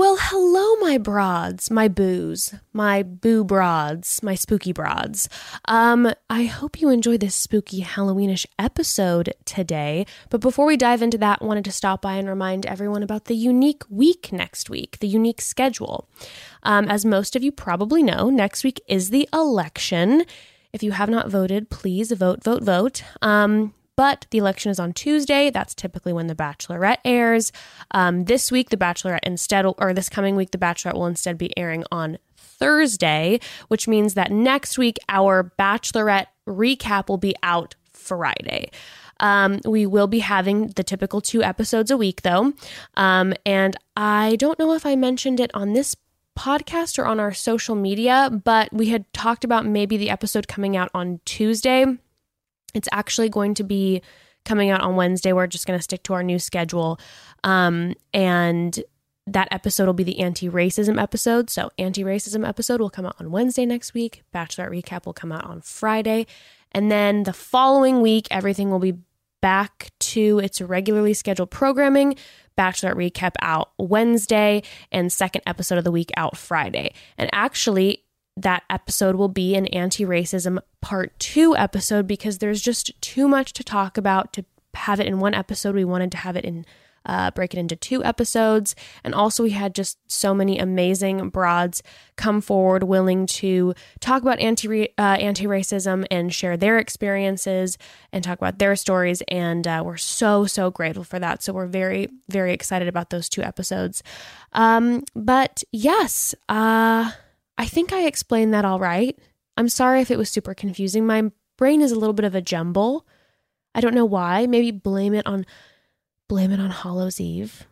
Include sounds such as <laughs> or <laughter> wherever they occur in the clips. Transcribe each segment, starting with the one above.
Well, hello, my broads, my boos, my boo broads, my spooky broads. Um, I hope you enjoy this spooky Halloweenish episode today. But before we dive into that, I wanted to stop by and remind everyone about the unique week next week, the unique schedule. Um, as most of you probably know, next week is the election. If you have not voted, please vote, vote, vote. Um, but the election is on Tuesday. That's typically when The Bachelorette airs. Um, this week, The Bachelorette instead, or this coming week, The Bachelorette will instead be airing on Thursday, which means that next week, our Bachelorette recap will be out Friday. Um, we will be having the typical two episodes a week, though. Um, and I don't know if I mentioned it on this podcast or on our social media, but we had talked about maybe the episode coming out on Tuesday. It's actually going to be coming out on Wednesday. We're just going to stick to our new schedule. Um, and that episode will be the anti racism episode. So, anti racism episode will come out on Wednesday next week. Bachelorette recap will come out on Friday. And then the following week, everything will be back to its regularly scheduled programming. Bachelorette recap out Wednesday and second episode of the week out Friday. And actually, that episode will be an anti racism part two episode because there's just too much to talk about to have it in one episode. We wanted to have it in. Uh, break it into two episodes. And also, we had just so many amazing broads come forward willing to talk about anti uh, anti racism and share their experiences and talk about their stories. And uh, we're so, so grateful for that. So, we're very, very excited about those two episodes. Um, but yes, uh, I think I explained that all right. I'm sorry if it was super confusing. My brain is a little bit of a jumble. I don't know why. Maybe blame it on blame it on Hallows Eve.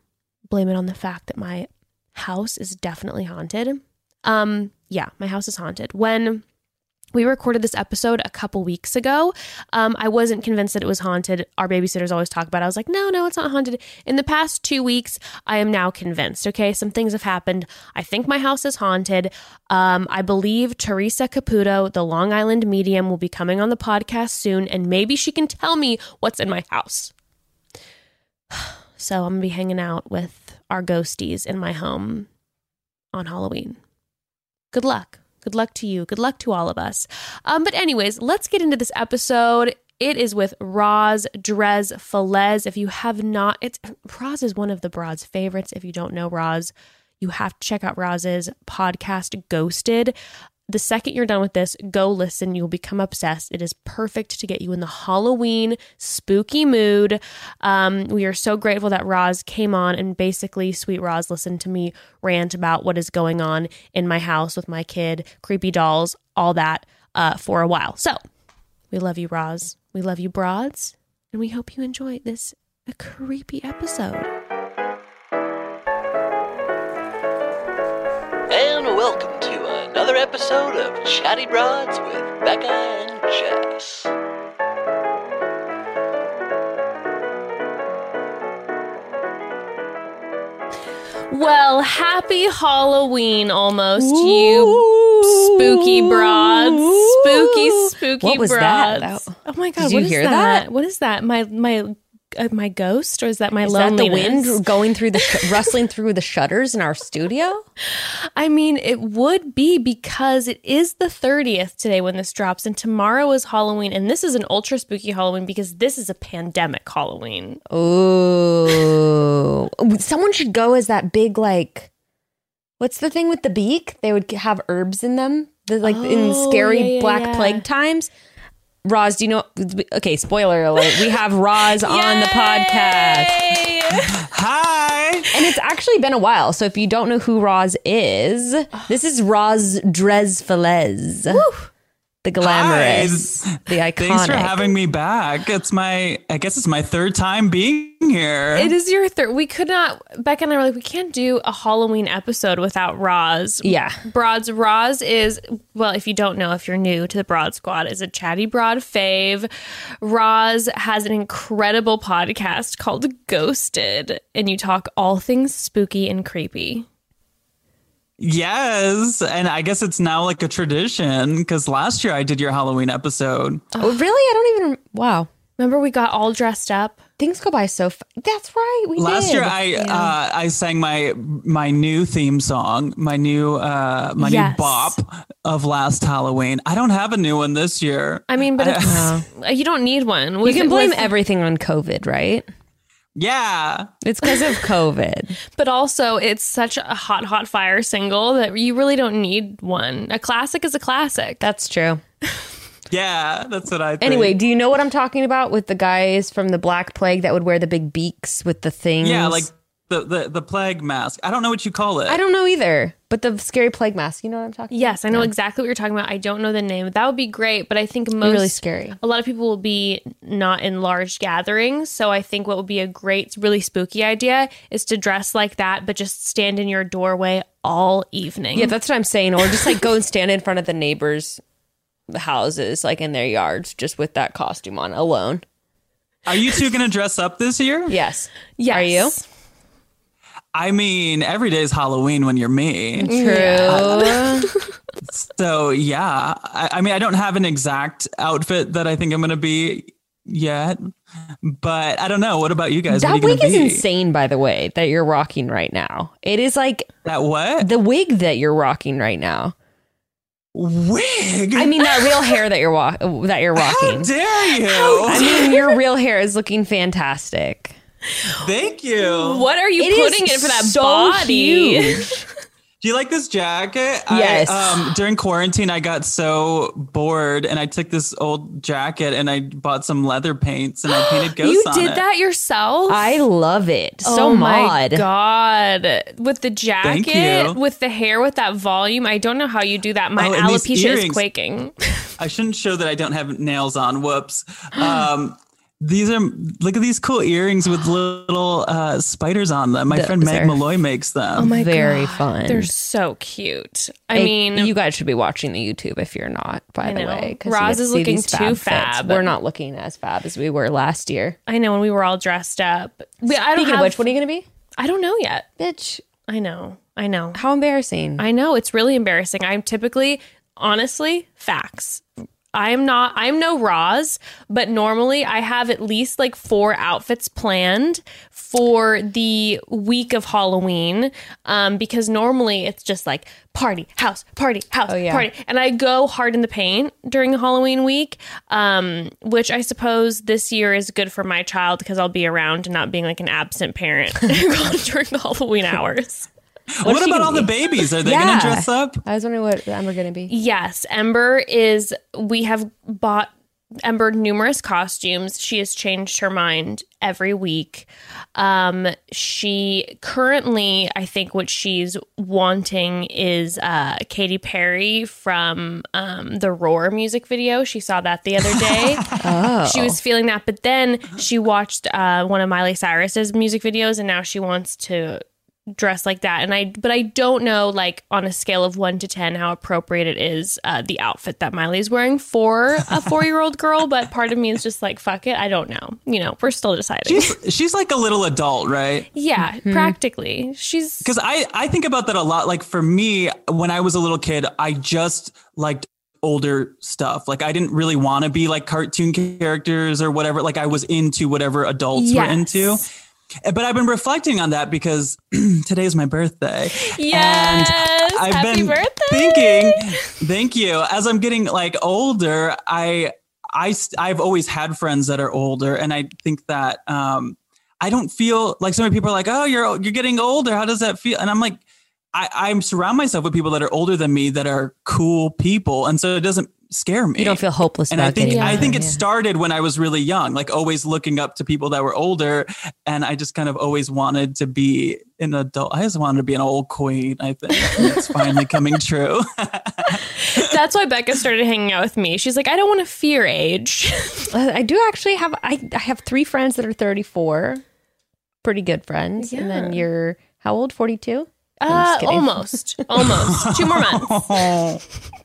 Blame it on the fact that my house is definitely haunted. Um yeah, my house is haunted. When we recorded this episode a couple weeks ago. Um, I wasn't convinced that it was haunted. Our babysitters always talk about it. I was like, no, no, it's not haunted. In the past two weeks, I am now convinced. Okay, some things have happened. I think my house is haunted. Um, I believe Teresa Caputo, the Long Island medium, will be coming on the podcast soon, and maybe she can tell me what's in my house. <sighs> So I'm gonna be hanging out with our ghosties in my home on Halloween. Good luck. Good luck to you. Good luck to all of us. Um, but, anyways, let's get into this episode. It is with Roz Drezfalez. If you have not, it's Roz is one of the broad's favorites. If you don't know Roz, you have to check out Roz's podcast, Ghosted the second you're done with this, go listen. You'll become obsessed. It is perfect to get you in the Halloween spooky mood. Um, we are so grateful that Roz came on and basically, sweet Roz listened to me rant about what is going on in my house with my kid, creepy dolls, all that uh, for a while. So we love you, Roz. We love you, broads. And we hope you enjoy this a creepy episode. And welcome another episode of Chatty Broads with Bekah and Jess. Well, happy Halloween almost, you spooky broads. Spooky, spooky What was broads. that? That- Oh my god, Did you what is hear that? that? What is that? My my uh, my ghost or is that my Is that the wind going through the <laughs> sh- rustling through the shutters in our studio? I mean, it would be because it is the 30th today when this drops, and tomorrow is Halloween, and this is an ultra spooky Halloween because this is a pandemic Halloween. Oh, <laughs> someone should go as that big like, what's the thing with the beak? They would have herbs in them, the, like in Oh, scary yeah, yeah, Black yeah. Plague times. Roz, do you know? Okay, spoiler alert. We have Roz <laughs> on the podcast. Hi. And it's actually been a while. So if you don't know who Roz is, this is Roz Drezfalez. The the glamorous, the iconic. Thanks for having me back. It's my, I guess it's my third time being here. It is your third. We could not. Bekah and I were like, we can't do a Halloween episode without Roz. Yeah. Broads. Roz is well, if you don't know, if you're new to the Broad Squad, is a chatty broad fave. Roz has an incredible podcast called Ghosted, and you talk all things spooky and creepy. Yes, and I guess it's now like a tradition because last year I did your Halloween episode. Oh, really? I don't even. Wow. Remember, we got all dressed up. Things go by so. Fa- That's right. We Last did. year I uh, I sang my my new theme song, my new uh, my Yes. new bop of last Halloween. I don't have a new one this year. I mean, but it's, <laughs> you don't need one. you With- can blame with- everything on COVID, right? Yeah, It's because of COVID. <laughs> But also, it's such a hot, hot fire single that you really don't need one. A classic is a classic. That's true. yeah, that's what I. Think. Anyway, do you know what I'm talking about with the guys from the Black Plague that would wear the big beaks with the things? yeah, like the, the the plague mask. I don't know what you call it. I don't know either, but the scary plague mask. You know what I'm talking? Yes, I know exactly what you're talking about. I don't know the name. That would be great, but I think most really scary. A lot of people will be not in large gatherings, so I think what would be a great, really spooky idea is to dress like that, but just stand in your doorway all evening. Yeah, that's what I'm saying. Or just like go and stand in front of the neighbors' houses, like in their yards, just with that costume on alone. Are you two gonna dress up this year? Yes. yes. Are you? I mean, every day is Halloween when you're me. True. So yeah, I, I mean, I don't have an exact outfit that I think I'm gonna be yet, but I don't know. What about you guys? that you wig is be? insane, by the way, that you're rocking right now. It is like That what the wig that you're rocking right now. wig? I mean, that real hair that you're wa- that you're rocking. how dare you? I mean, your real hair is looking fantastic. Thank you. What are you It is putting in for that so body? huge. <laughs> Do you like this jacket? Yes. I, um, during quarantine, I got so bored, and I took this old jacket and I bought some leather paints and I <gasps> painted ghosts You on did it. that yourself? I love it. So oh my mod. god! With the Thank jacket, you. with the hair, with that volume, I don't know how you do that. My Oh, alopecia is quaking. <laughs> I shouldn't show that I don't have nails on. Whoops. Um, these are look at these cool earrings with little uh, spiders on them. My Those friend Meg are- Malloy makes them. Oh my Very god, fun. They're so cute. I It- mean, you guys should be watching the YouTube if you're not. By I the know. way, 'cause you Roz is looking these too fits. fab. We're not looking as fab as we were last year. I know when we were all dressed up. We, I don't Speaking have, of which, what are you gonna be, I don't know yet. bitch? I know. I know. How embarrassing! I know it's really embarrassing. I'm typically, honestly, facts. I am not, I'm no Roz, but normally I have at least like four outfits planned for the week of Halloween. Um, because normally it's just like party, house, party, house, yeah. party. And I go hard in the paint during the Halloween week, um, which I suppose this year is good for my child because I'll be around and not being like an absent parent <laughs> during the Halloween hours. What she about gonna all the babies? Are they Yeah. gonna dress up? I was wondering what Emma gonna be. Yes, Ember is. We have bought Ember numerous costumes. She has changed her mind every week. Um, she currently, I think, what she's wanting is uh, Katy Perry from um, the Roar music video. She saw that the other day. Oh, <laughs> <laughs> She was feeling that, but then she watched uh, one of Miley Cyrus's music videos, and now she wants to dress like that. And I, but I don't know, like on a scale of one to ten, how appropriate it is uh, the outfit that Miley's wearing for a <laughs> four-year-old girl. But part of me is just like, fuck it, I don't know. You know, we're still deciding. She's she's like a little adult, right? yeah, practically, she's Because I I think about that a lot. Like for me, when I was a little kid, I just liked older stuff. Like I didn't really want to be like cartoon characters or whatever. Like I was into whatever adults were into. But I've been reflecting on that because <clears throat> today is my birthday. Yes, happy birthday. thinking, thank you. As I'm getting like older, I I I've always had friends that are older, and I think that um I don't feel like so many people are like, oh, you're you're getting older. How does that feel? And I'm like, I I'm surround myself with people that are older than me that are cool people, and so it doesn't scare me. you don't feel hopeless And about I think getting I think it yeah. started when I was really young, like always looking up to people that were older, and I just kind of always wanted to be an adult. I just wanted to be an old queen. I think it's <laughs> finally coming true. <laughs> That's why Bekah started hanging out with me. She's like, I don't want to fear age. <laughs> Uh, I do actually have I, I have three friends that are 34. Pretty good friends. And then you're how old? 42? Uh, almost, almost two more months. <laughs>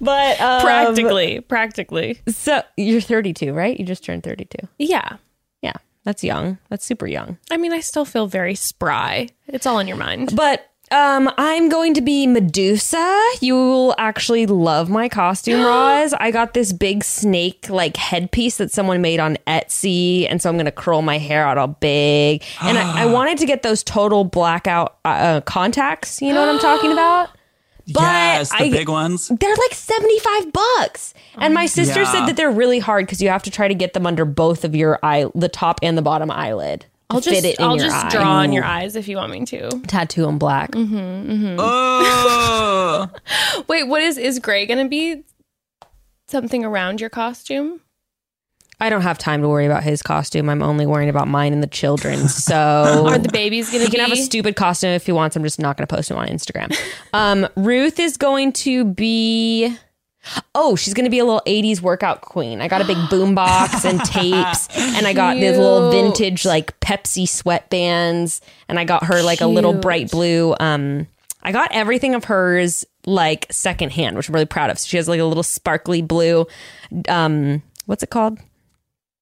But um, practically, practically. So you're 32, right? You just turned 32. Yeah. Yeah. That's young. That's super young. I mean, I still feel very spry. It's all in your mind. But um, I'm going to be Medusa. You'll actually love my costume, <gasps> Roz. I got this big snake like headpiece that someone made on Etsy, and so I'm gonna curl my hair out all big. And I, I <gasps> wanted to get those total blackout uh, contacts. You know what I'm talking <gasps> about? But yes, the I- big ones. They're like 75 bucks. And my sister Yeah. said that they're really hard because you have to try to get them under both of your eye, the top and the bottom eyelid. To I'll just, fit it in I'll your just eye. draw on your eyes if you want me to. tattoo them black. Mm-hmm, mm-hmm. Oh, <laughs> Wait, what is is gray going to be? Something around your costume? I don't have time to worry about his costume. I'm only worrying about mine and the children. <laughs> So Are the babies going he to can have a stupid costume if he wants. I'm just not going to post him on Instagram. Um, Ruth is going to be. Oh, she's going to be a little 80s workout queen. I got a big <gasps> <laughs> boombox and tapes, and I got these little vintage like Pepsi sweatbands, and I got her like a little bright blue. Um, I got everything of hers like secondhand, which I'm really proud of. So she has like a little sparkly blue. Um, what's it called?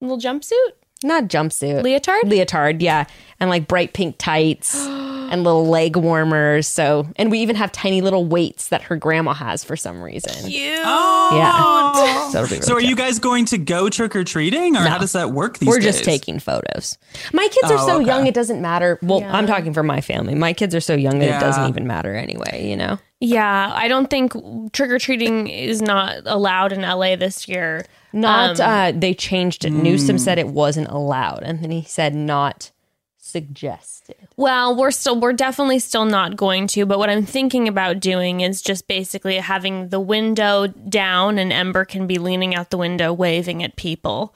little jumpsuit? Not jumpsuit. Leotard? Leotard, yeah. And like bright pink tights <gasps> and little leg warmers. So, and we even have tiny little weights that her grandma has for some reason. Cute. oh. Yeah. <laughs> So, really So are you guys going to go trick or treating, or how does that work these We're days? just taking photos. My kids are Oh, so okay. young, it doesn't matter. Well, Yeah. I'm talking for my family. My kids are so young that Yeah. it doesn't even matter anyway, you know? Yeah, I don't think trick or treating is not allowed in LA this year. Not, Um, uh, they changed it. Newsom said it wasn't allowed. And then he said not suggested. Well, we're still we're definitely still not going to, but what I'm thinking about doing is just basically having the window down and Ember can be leaning out the window waving at people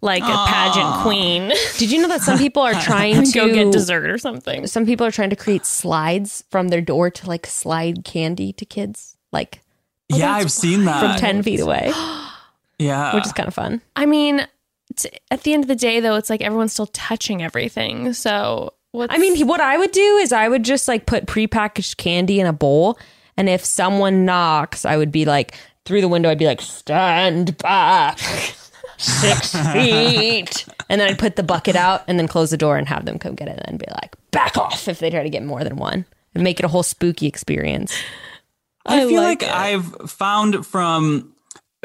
like a pageant queen. <laughs> Did you know that some people are <laughs> trying to Go get dessert or something. some people are trying to create slides from their door to like slide candy to kids, like Yeah, I've seen that. from 10 feet away, <gasps> <gasps> <gasps> Yeah, which is kind of fun. I mean, t- at the end of the day though, it's like everyone's still touching everything. So what's I mean, he- what I would do is I would just like put prepackaged candy in a bowl. And if someone knocks, I would be like, through the window, I'd be like, stand back <laughs> six feet. And then I'd put the bucket out and then close the door and have them come get it and be like, back off if they try to get more than one and make it a whole spooky experience. I, I feel like like. I've found from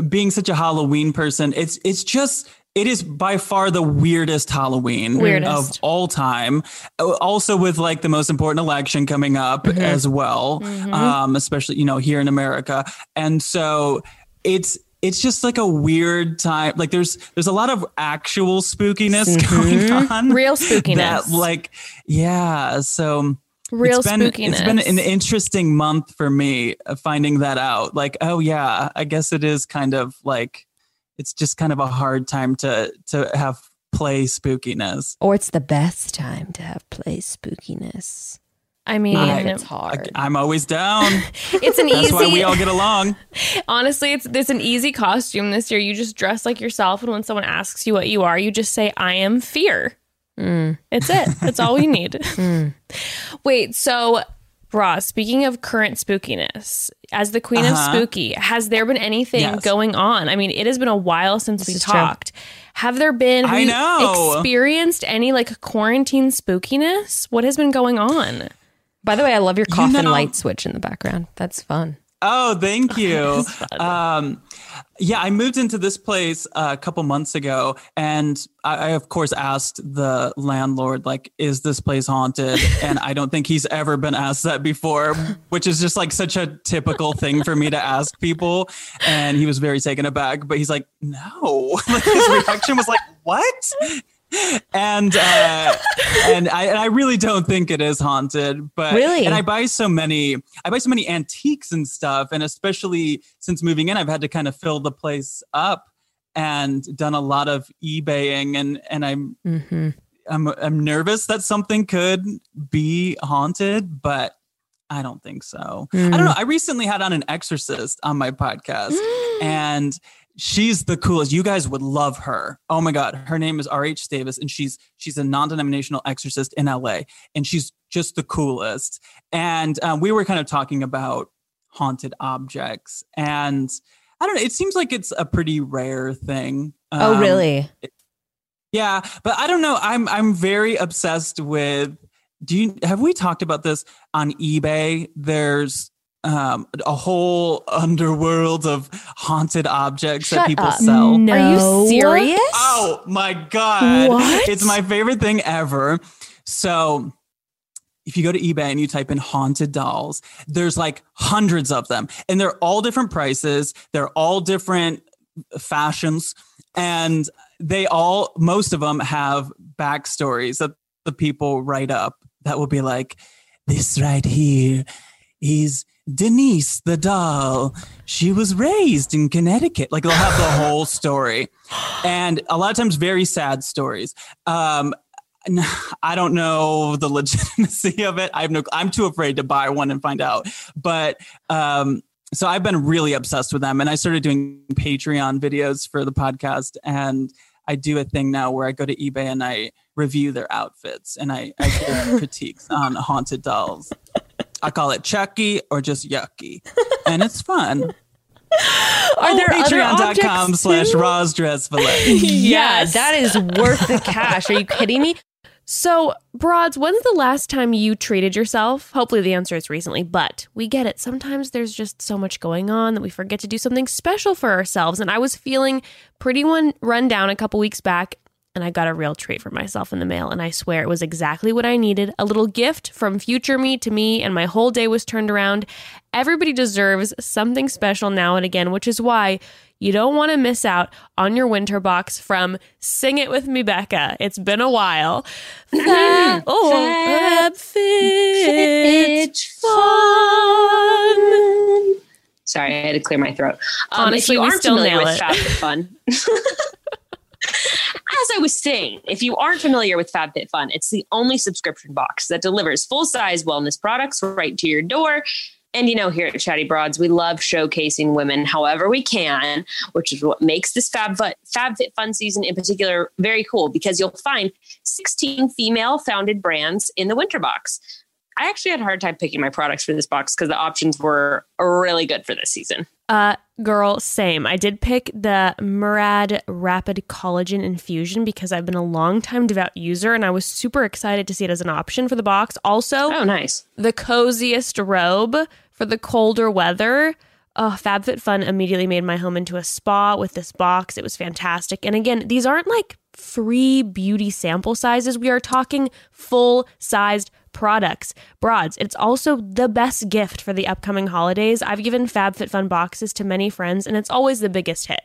being such a Halloween person, it's it's just it is by far the weirdest Halloween Weirdest. of all time. Uh, Also with like the most important election coming up Mm-hmm. as well, um, especially you know here in America, and so it's it's just like a weird time. Like there's there's a lot of actual spookiness <laughs> going on, Mm-hmm. Real spookiness. That like yeah, so real it's been, spookiness. It's been an interesting month for me uh, finding that out. Like, oh yeah, I guess it is kind of like it's just kind of a hard time to to have play spookiness. Or it's the best time to have play spookiness. I mean, I- It's hard. I'm always down. <laughs> it's an That's easy. That's why we all get along. <laughs> honestly, it's it's an easy costume this year. You just dress like yourself, and when someone asks you what you are, you just say, "I am fear." Mm. It's it. That's all we need. <laughs> <laughs> Wait, so Roz, speaking of current spookiness, as the queen of Uh-huh. spooky, has there been anything Yes. going on? I mean, it has been a while since we is true. talked. Have there been? Have I you know. Experienced any like quarantine spookiness? What has been going on? By the way, I love your You coffin know- light switch in the background. That's fun. Oh, thank <laughs> you. um, yeah, I moved into this place uh, a couple months ago, and I, I of course asked the landlord, like, "Is this place haunted?" And I don't think he's ever been asked that before, which is just like such a typical thing for me to ask people. And he was very taken aback, but he's like, "No." <laughs> Like, his reaction was like, "What?" And uh, and I and I really don't think it is haunted, but Really? and I buy so many I buy so many antiques and stuff, and especially since moving in, I've had to kind of fill the place up and done a lot of eBaying, and and I'm Mm-hmm. I'm I'm nervous that something could be haunted, but I don't think so. Hmm. I don't know. I recently had on an exorcist on my podcast, <gasps> and she's the coolest. You guys would love her. Oh my god, her name is R.H. Davis, and she's she's a non-denominational exorcist in L.A. and she's just the coolest. And um, we were kind of talking about haunted objects, and I don't know. It seems like it's a pretty rare thing. oh, Um, really? yeah, but I don't know. I'm I'm very obsessed with. Do you have we talked about this on eBay? There's um, a whole underworld of haunted objects that people up. sell. No. Are you serious? Oh my god! What? It's my favorite thing ever. So. If you go to eBay and you type in haunted dolls, there's like hundreds of them, and they're all different prices. They're all different fashions, and they all most of them have backstories that the people write up that will be like this right here is denise the doll she was raised in connecticut like they'll have the whole story and a lot of times very sad stories um I don't know the <laughs> legitimacy of it. I have no. I'm too afraid to buy one and find out. But um, so I've been really obsessed with them, and I started doing Patreon videos for the podcast, and I do a thing now where I go to eBay and I review their outfits and I, I give <laughs> critiques on haunted dolls. I call it Chucky or just Yucky, and it's fun. <laughs> Are oh, there other Patreon.com objects slash too? Roz Drezfalez. <laughs> Yeah, Yes. that is worth the cash. Are you kidding me? So, Broads, when's the last time you treated yourself? Hopefully, the answer is recently, but we get it. Sometimes there's just so much going on that we forget to do something special for ourselves. And I was feeling pretty one run down a couple weeks back, and I got a real treat for myself in the mail. And I swear it was exactly what I needed a little gift from future me to me, and my whole day was turned around. Everybody deserves something special now and again, which is why you don't want to miss out on your winter box from Sing It With Me, Bekah. It's been a while. Fab, oh, Fab Fit Fun. Sorry, I had to clear my throat. Um, Honestly, if you aren't still familiar with it. FabFitFun, <laughs> as I was saying, if you aren't familiar with FabFitFun, it's the only subscription box that delivers full-size wellness products right to your door. And you know, here at Chatty Broads, we love showcasing women however we can, which is what makes this Fab FabFitFun season in particular very cool because you'll find 16 female-founded brands in the winter box. I actually had a hard time picking my products for this box because the options were really good for this season. Uh, girl, same. I did pick the Murad Rapid Collagen Infusion because I've been a long time devout user and I was super excited to see it as an option for the box. Also, Oh, nice. the coziest robe for the colder weather. Oh, FabFitFun immediately made my home into a spa with this box. It was fantastic. And again, these aren't like free beauty sample sizes. We are talking full sized products. Broads. It's also the best gift for the upcoming holidays. I've given FabFitFun boxes to many friends, and it's always the biggest hit.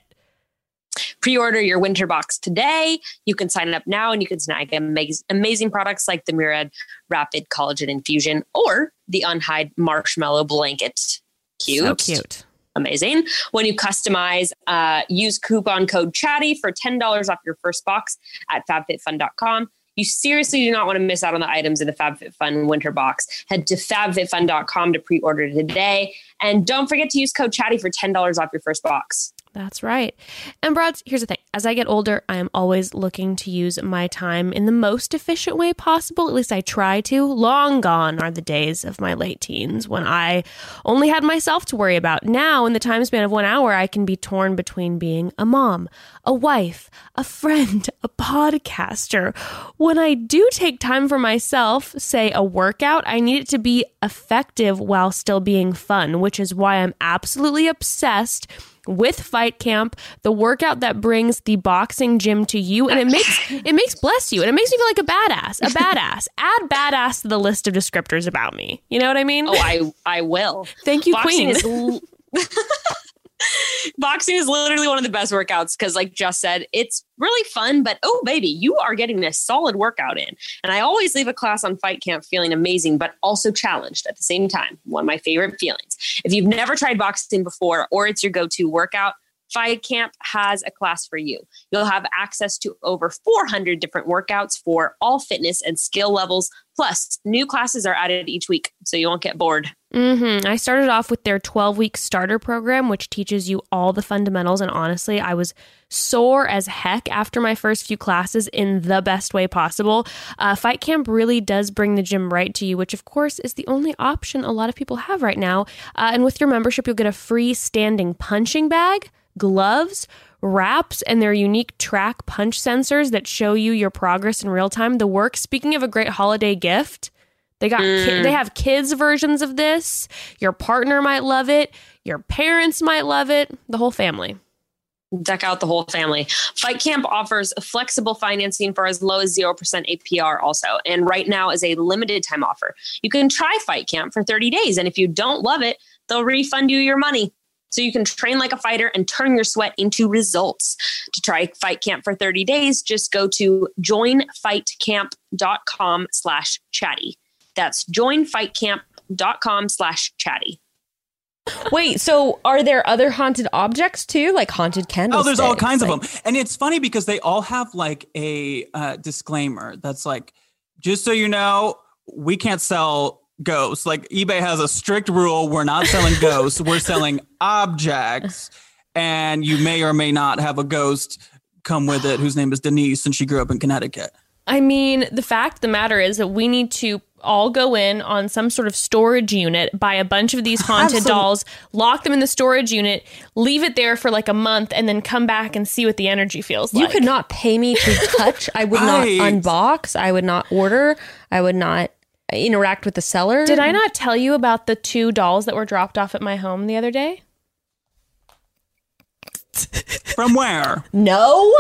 Pre-order your winter box today. You can sign up now and you can snag amaz- amazing products like the Murad Rapid Collagen Infusion or the Unhide Marshmallow Blanket. Cute. So cute. Amazing. When you customize, uh, use coupon code CHATTY for $10 off your first box at fabfitfun.com. You seriously do not want to miss out on the items in the FabFitFun winter box. Head to fabfitfun.com to pre-order today. And don't forget to use code CHATTY for $10 off your first box. That's right. And Broads, here's the thing. As I get older, I am always looking to use my time in the most efficient way possible. At least I try to. Long gone are the days of my late teens when I only had myself to worry about. Now, in the time span of one hour, I can be torn between being a mom, a wife, a friend, <laughs> a podcaster. When I do take time for myself, say a workout, I need it to be effective while still being fun, which is why I'm absolutely obsessed with Fight Camp, the workout that brings the boxing gym to you, and it <laughs> makes it makes bless you, and it makes me feel like a badass, a <laughs> badass. Add badass to the list of descriptors about me. You know what I mean? Oh, I I will. Thank you, boxing Queen. is <laughs> boxing is literally one of the best workouts because like just said it's really fun but oh baby you are getting this solid workout in and i always leave a class on fight camp feeling amazing but also challenged at the same time one of my favorite feelings if you've never tried boxing before or it's your go-to workout Fight Camp has a class for you. You'll have access to over 400 different workouts for all fitness and skill levels. Plus, new classes are added each week, so you won't get bored. Mm-hmm. I started off with their 12 week starter program, which teaches you all the fundamentals. And honestly, I was sore as heck after my first few classes in the best way possible. Uh, Fight Camp really does bring the gym right to you, which of course is the only option a lot of people have right now. Uh, and with your membership, you'll get a free standing punching bag, gloves, wraps and their unique track punch sensors that show you your progress in real time. The work, speaking of a great holiday gift, they got ki- hmm. they have kids versions of this. Your partner might love it. Your parents might love it. The whole family. Deck out the whole family. Fight Camp offers flexible financing for as low as 0% APR also. And right now is a limited time offer. You can try Fight Camp for 30 days. And if you don't love it, they'll refund you your money. So you can train like a fighter and turn your sweat into results. To try Fight Camp for 30 days, just go to joinfightcamp.com slash chatty. That's joinfightcamp.com slash chatty. Wait, so are there other haunted objects too, like haunted candles? Oh, there's all kinds of them, and it's funny because they all have like a uh, disclaimer that's like, just so you know, we can't sell ghosts. Like eBay has a strict rule: we're not selling ghosts. we're selling objects, and you may or may not have a ghost come with it, whose name is Denise, and she grew up in Connecticut. I mean, the fact of the matter is that we need to all go in on some sort of storage unit, buy a bunch of these haunted Absolute- dolls, lock them in the storage unit, leave it there for like a month, and then come back and see what the energy feels You like. could not pay me to touch. I would Right. not unbox. I would not order. I would not interact with the seller. Did I not tell you about the two dolls that were dropped off at my home the other day? From where? No.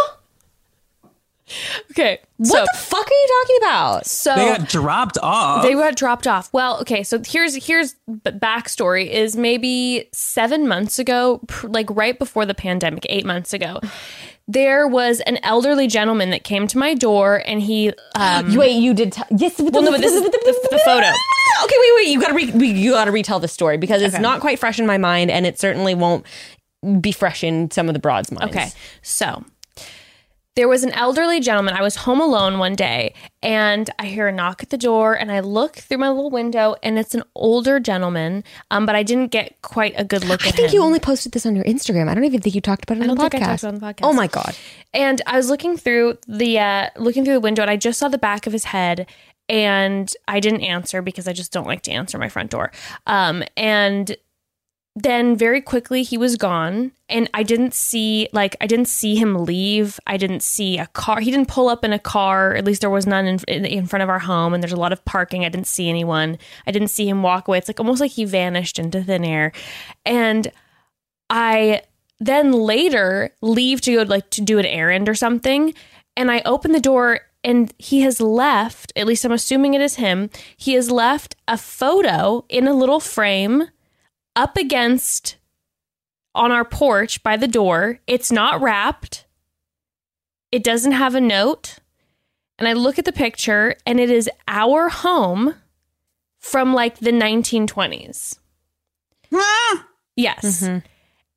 Okay. What so, the fuck are you talking about? so They got dropped off. They got dropped off. Well, okay, so here's here's b- backstory is maybe seven months ago, like right before the pandemic, eight months ago. There was an elderly gentleman that came to my door, and he um, <gasps> Wait, you did. T- yes. Well, no, but this is <laughs> the- the photo. <laughs> Okay, wait, wait. You gotta re- you gotta retell the story because it's not quite fresh in my mind, and it certainly won't be fresh in some of the broads' minds. Okay. So there was an elderly gentleman. I was home alone one day and I hear a knock at the door and I look through my little window and it's an older gentleman. Um, but I didn't get quite a good look I at think him. you only posted this on your Instagram. I don't even think you talked about it on the podcast. talked about it on the podcast. Oh my god. And I was looking through the uh, looking through the window, and I just saw the back of his head, and I didn't answer because I just don't like to answer my front door. Um, and then very quickly he was gone, and I didn't see like I didn't see him leave. I didn't see a car. He didn't pull up in a car. At least there was none in, in, front of our home, and there's a lot of parking. I didn't see anyone. I didn't see him walk away. It's like almost like he vanished into thin air, and I then later leave to go like to do an errand or something and I open the door and he has left, at least I'm assuming it is him, he has left a photo in a little frame up against on our porch by the door. It's not wrapped. It doesn't have a note. And I look at the picture and it is our home from like the 1920s. Ah! Yes.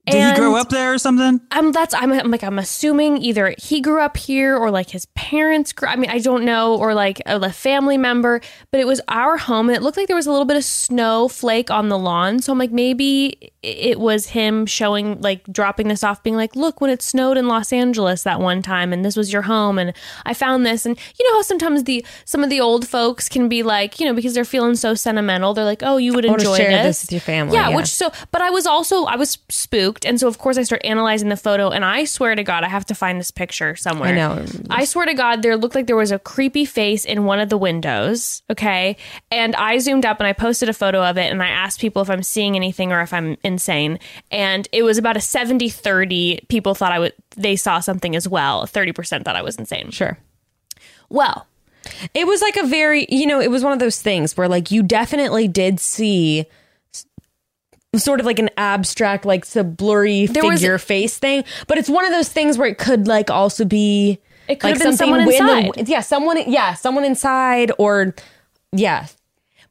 Did he grow up there or something? I'm that's I'm, I'm like I'm assuming either he grew up here or like his parents grew. I mean I don't know or like a, a family member, but it was our home and it looked like there was a little bit of snowflake on the lawn. So I'm like maybe it was him showing like dropping this off, being like, look when it snowed in Los Angeles that one time and this was your home and I found this and you know how sometimes the some of the old folks can be like you know because they're feeling so sentimental they're like oh you would I wanna enjoy share this. this with your family, yeah, yeah. which so but i was also i was spooked and so of course i start analyzing the photo and i swear to god i have to find this picture somewhere. I know. i swear to god there looked like there was a creepy face in one of the windows okay? And i zoomed up and i posted a photo of it and i asked people if i'm seeing anything or if i'm insane. And it was about a 70 30 people thought i would they saw something as well. 30% thought i was insane. Sure. well It was like a very, you know, it was one of those things where like you definitely did see sort of like an abstract, like some blurry There was- figure face thing. But it's one of those things where it could like also be It could like have been someone in the- inside. yeah, someone yeah, someone inside or yeah.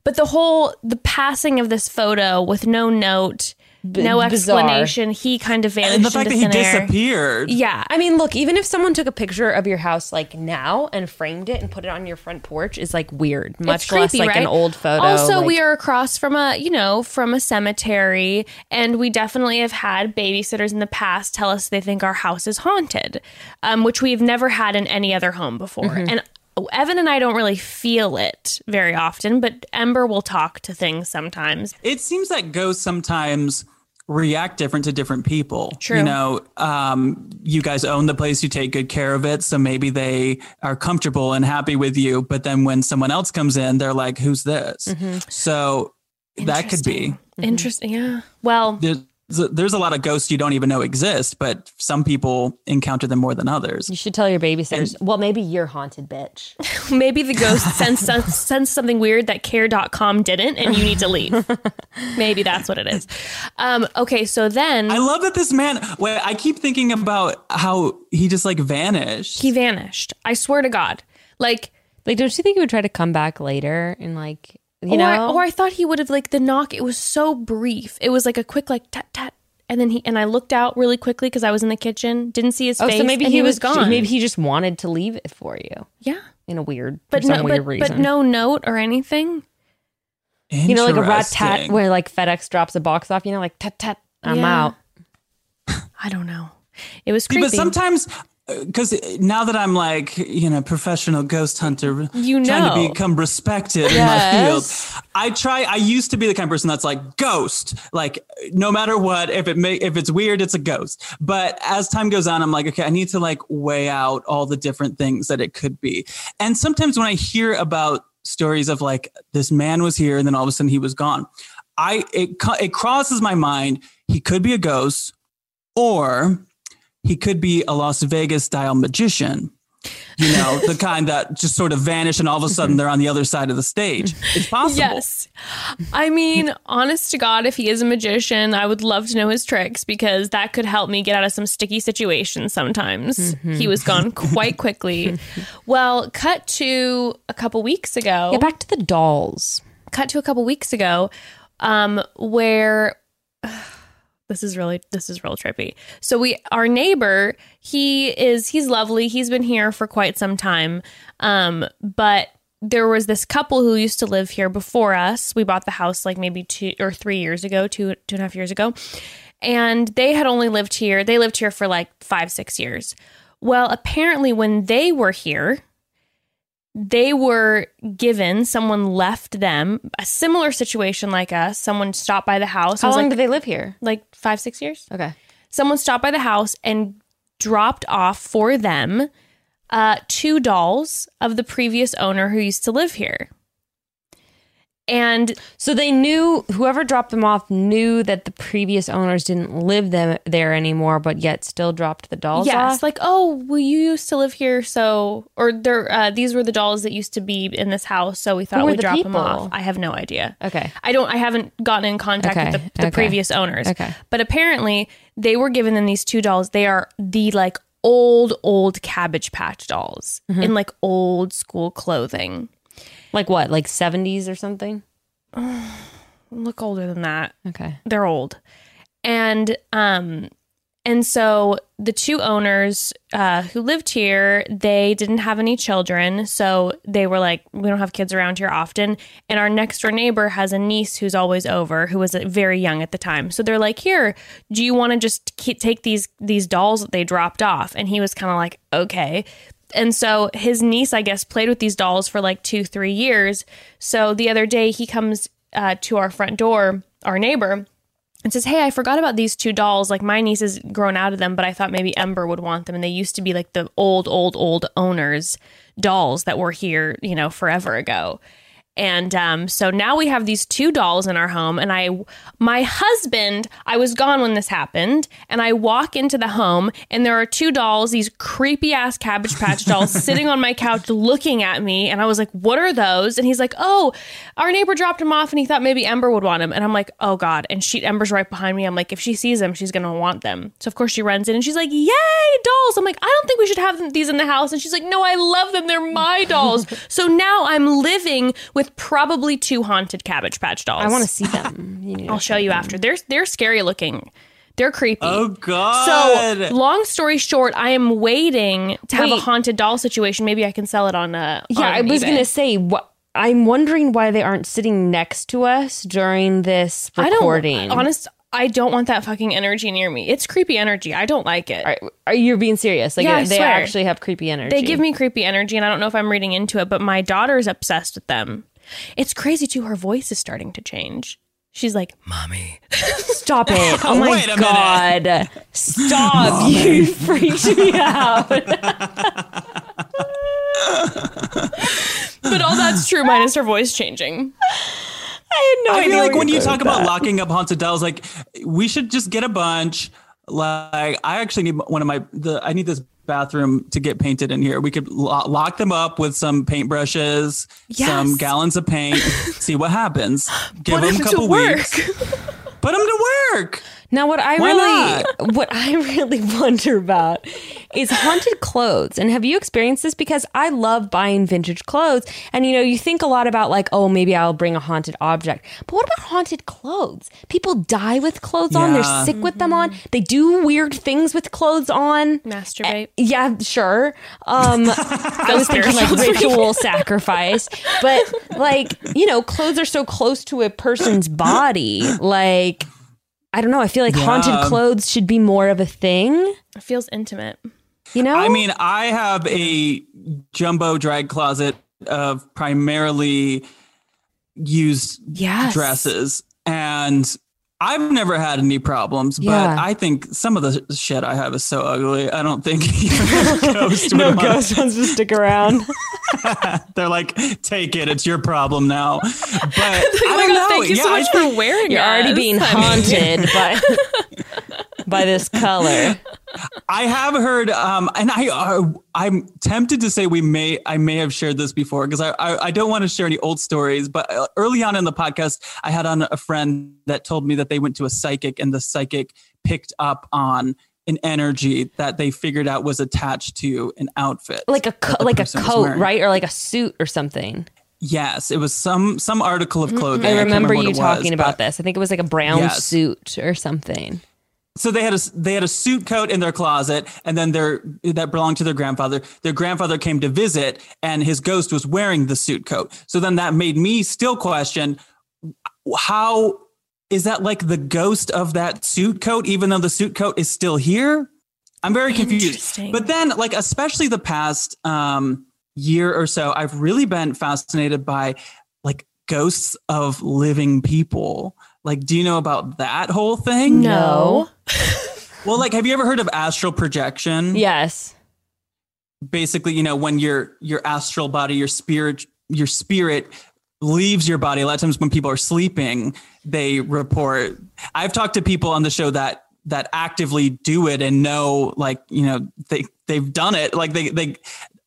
But the whole the passing of this photo with no note b- no bizarre. explanation. He kind of vanished and the fact that he thin air. disappeared. Yeah, I mean, look, even if someone took a picture of your house like now and framed it and put it on your front porch is like weird, much it's less creepy, like right? an old photo. Also, like- we are across from a, you know, from a cemetery, and we definitely have had babysitters in the past tell us they think our house is haunted, um, which we've never had in any other home before. Mm-hmm. And Evan and I don't really feel it very often, but Ember will talk to things sometimes. It seems that ghosts sometimes react different to different people. True. You know, um, you guys own the place, you take good care of it. So maybe they are comfortable and happy with you. But then when someone else comes in, they're like, who's this? Mm-hmm. So that could be. Interesting. Yeah. Well, There's, there's a lot of ghosts you don't even know exist, but some people encounter them more than others. you should tell your babysitters. well, maybe you're haunted, bitch. <laughs> maybe the ghost sensed, <laughs> sensed something weird that care.com didn't, and you need to leave. <laughs> maybe that's what it is. Um, okay. So then. I love that this man. Wait, I keep thinking about how he just like vanished. he vanished. I swear to God. Like, Like, don't you think he would try to come back later and like you or, know? or I thought he would have like the knock. It was so brief. It was like a quick like tat tat, and then he and I looked out really quickly because I was in the kitchen, didn't see his oh, face. so maybe and he, was, gone. Maybe he just wanted to leave it for you yeah, in a weird, but for some no, weird but, reason. but no note or anything. you know, like a rat tat where like FedEx drops a box off. You know, like tat tat. I'm Yeah. out. I don't know. It was See, creepy. but sometimes, because now that I'm like, you know, professional ghost hunter, You trying to become respected in my field, I try. I used to be the kind of person that's like ghost, like no matter what, if it may, if it's weird, it's a ghost. But as time goes on, I'm like, okay, I need to like weigh out all the different things that it could be. And sometimes when I hear about stories of like this man was here and then all of a sudden he was gone, I it it crosses my mind. He could be a ghost, or he could be a Las Vegas style magician. You know, <laughs> the kind that just sort of vanish and all of a sudden they're on the other side of the stage. It's possible. Yes. I mean, honest to God, if he is a magician, I would love to know his tricks because that could help me get out of some sticky situations sometimes. He was gone quite quickly. <laughs> well, cut to a couple weeks ago. Yeah, back to the dolls. cut to a couple weeks ago um where this is really this is real trippy. So we our neighbor he is he's lovely. He's been here for quite some time. Um but there was this couple who used to live here before us. We bought the house like maybe two or three years ago two two and a half years ago. And they had only lived here they lived here for like five six years. Well apparently when they were here they were given someone left them a similar situation like us someone stopped by the house How long like, did they live here? like five six years Okay. someone stopped by the house and dropped off for them uh, two dolls of the previous owner who used to live here and So they knew whoever dropped them off knew that the previous owners didn't live them there anymore, but yet still dropped the dolls off. yes off. like oh well you used to live here so or there uh, these were the dolls that used to be in this house so we thought we'd the drop them off i have no idea Okay. I don't. I haven't gotten in contact Okay, with the, the okay, previous owners. okay. But apparently, they were given them these two dolls. They are the like old, old Cabbage Patch dolls Mm-hmm. in like old school clothing. Like what? Like 70s or something? <sighs> Look older than that. Okay. They're old, and um, and so the two owners uh, who lived here, they didn't have any children, so they were like, we don't have kids around here often. And our next door neighbor has a niece who's always over, who was uh, very young at the time. So they're like, here, do you want to just keep, take these these dolls that they dropped off? And he was kind of like, okay. And so his niece, I guess, played with these dolls for like two, three years. So the other day, he comes uh, to our front door, our neighbor, and says, Hey, I forgot about these two dolls. Like, my niece has grown out of them, but I thought maybe Ember would want them. And they used to be like the old, old, old owners' dolls that were here, you know, forever ago. And um, so now we have these two dolls in our home. And I, my husband, I was gone when this happened. And I walk into the home, and there are two dolls, these creepy ass Cabbage Patch dolls, <laughs> sitting on my couch looking at me. And I was like, What are those? And he's like, Oh, our neighbor dropped them off, and he thought maybe Ember would want them. And I'm like, Oh God. And she, Ember's right behind me. I'm like, If she sees them, she's going to want them. So of course she runs in, and she's like, Yay, dolls. I'm like, I don't think we should have them, these in the house. And she's like, No, I love them. They're my dolls. <laughs> so now I'm living with with probably two haunted Cabbage Patch dolls. I want to see them. You need to I'll show you after. They're they're scary looking. They're creepy. Oh God. So, long story short, I am waiting to have a haunted doll situation. Maybe I can sell it on uh Yeah, on I was eBay. gonna say what. I'm wondering why they aren't sitting next to us during this I recording. don't honest. I don't want that fucking energy near me. It's creepy energy. I don't like it. Are, are you being serious? Like Yeah, I they swear. actually have creepy energy. They give me creepy energy, and I don't know if I'm reading into it, but my daughter is obsessed with them. It's crazy too. Her voice is starting to change. She's like, "Mommy." Stop it! <laughs> Oh my Wait a minute. god! Stop! you freaked me out. But all that's true, minus her voice changing. I had no I idea. feel like when you talk about that. locking up haunted dolls, like we should just get a bunch. Like I actually need one of my the I need this bathroom to get painted in here. We could lo- lock them up with some paintbrushes, some gallons of paint, <laughs> see what happens. <gasps> Give Put them a couple weeks. <laughs> Put them to work. Now, what I Why really, <laughs> what I really <laughs> wonder about is haunted clothes. And have you experienced this? Because I love buying vintage clothes, and you know, you think a lot about like, oh, maybe I'll bring a haunted object. But what about haunted clothes? People die with clothes on. They're Yeah. sick with them on. They do weird things with clothes on. Masturbate. Yeah, sure. Um, <laughs> I was thinking like ritual sacrifice, but like you know, clothes are so close to a person's body. Like, I don't know. I feel like Yeah. haunted clothes should be more of a thing. It feels intimate. You know? I mean, I have a jumbo drag closet of primarily used Yes. dresses, and I've never had any problems. But Yeah. I think some of the shit I have is so ugly. I don't think <laughs> <laughs> ghost no would ghost wants to stick around. <laughs> <laughs> They're like, take it. It's your problem now. But <laughs> I oh my don't god, know. thank you so Yeah, I much think- for wearing You're us. already being <laughs> haunted by by this color. I have heard, um, and I, uh, I'm tempted to say we may, I may have shared this before because I, I, I don't want to share any old stories. But uh, early on in the podcast, I had on a friend that told me that they went to a psychic, and the psychic picked up on an energy that they figured out was attached to an outfit, Like a co- like a coat, right? Or like a suit or something. Yes, it was some some article of clothing. I remember what you it was, talking about this. I think it was like a brown Yes. suit or something. so they had a they had a suit coat in their closet and then their that belonged to their grandfather their grandfather came to visit and his ghost was wearing the suit coat so then that made me still question how is that like the ghost of that suit coat even though the suit coat is still here i'm very confused but then like especially the past um year or so i've really been fascinated by like ghosts of living people like do you know about that whole thing No. <laughs> well, like, have you ever heard of astral projection? Yes. Basically, you know, when your your astral body, your spirit, your spirit leaves your body. A lot of times when people are sleeping, they report. I've talked to people on the show that that actively do it and know, like, you know, they they've done it. Like they they.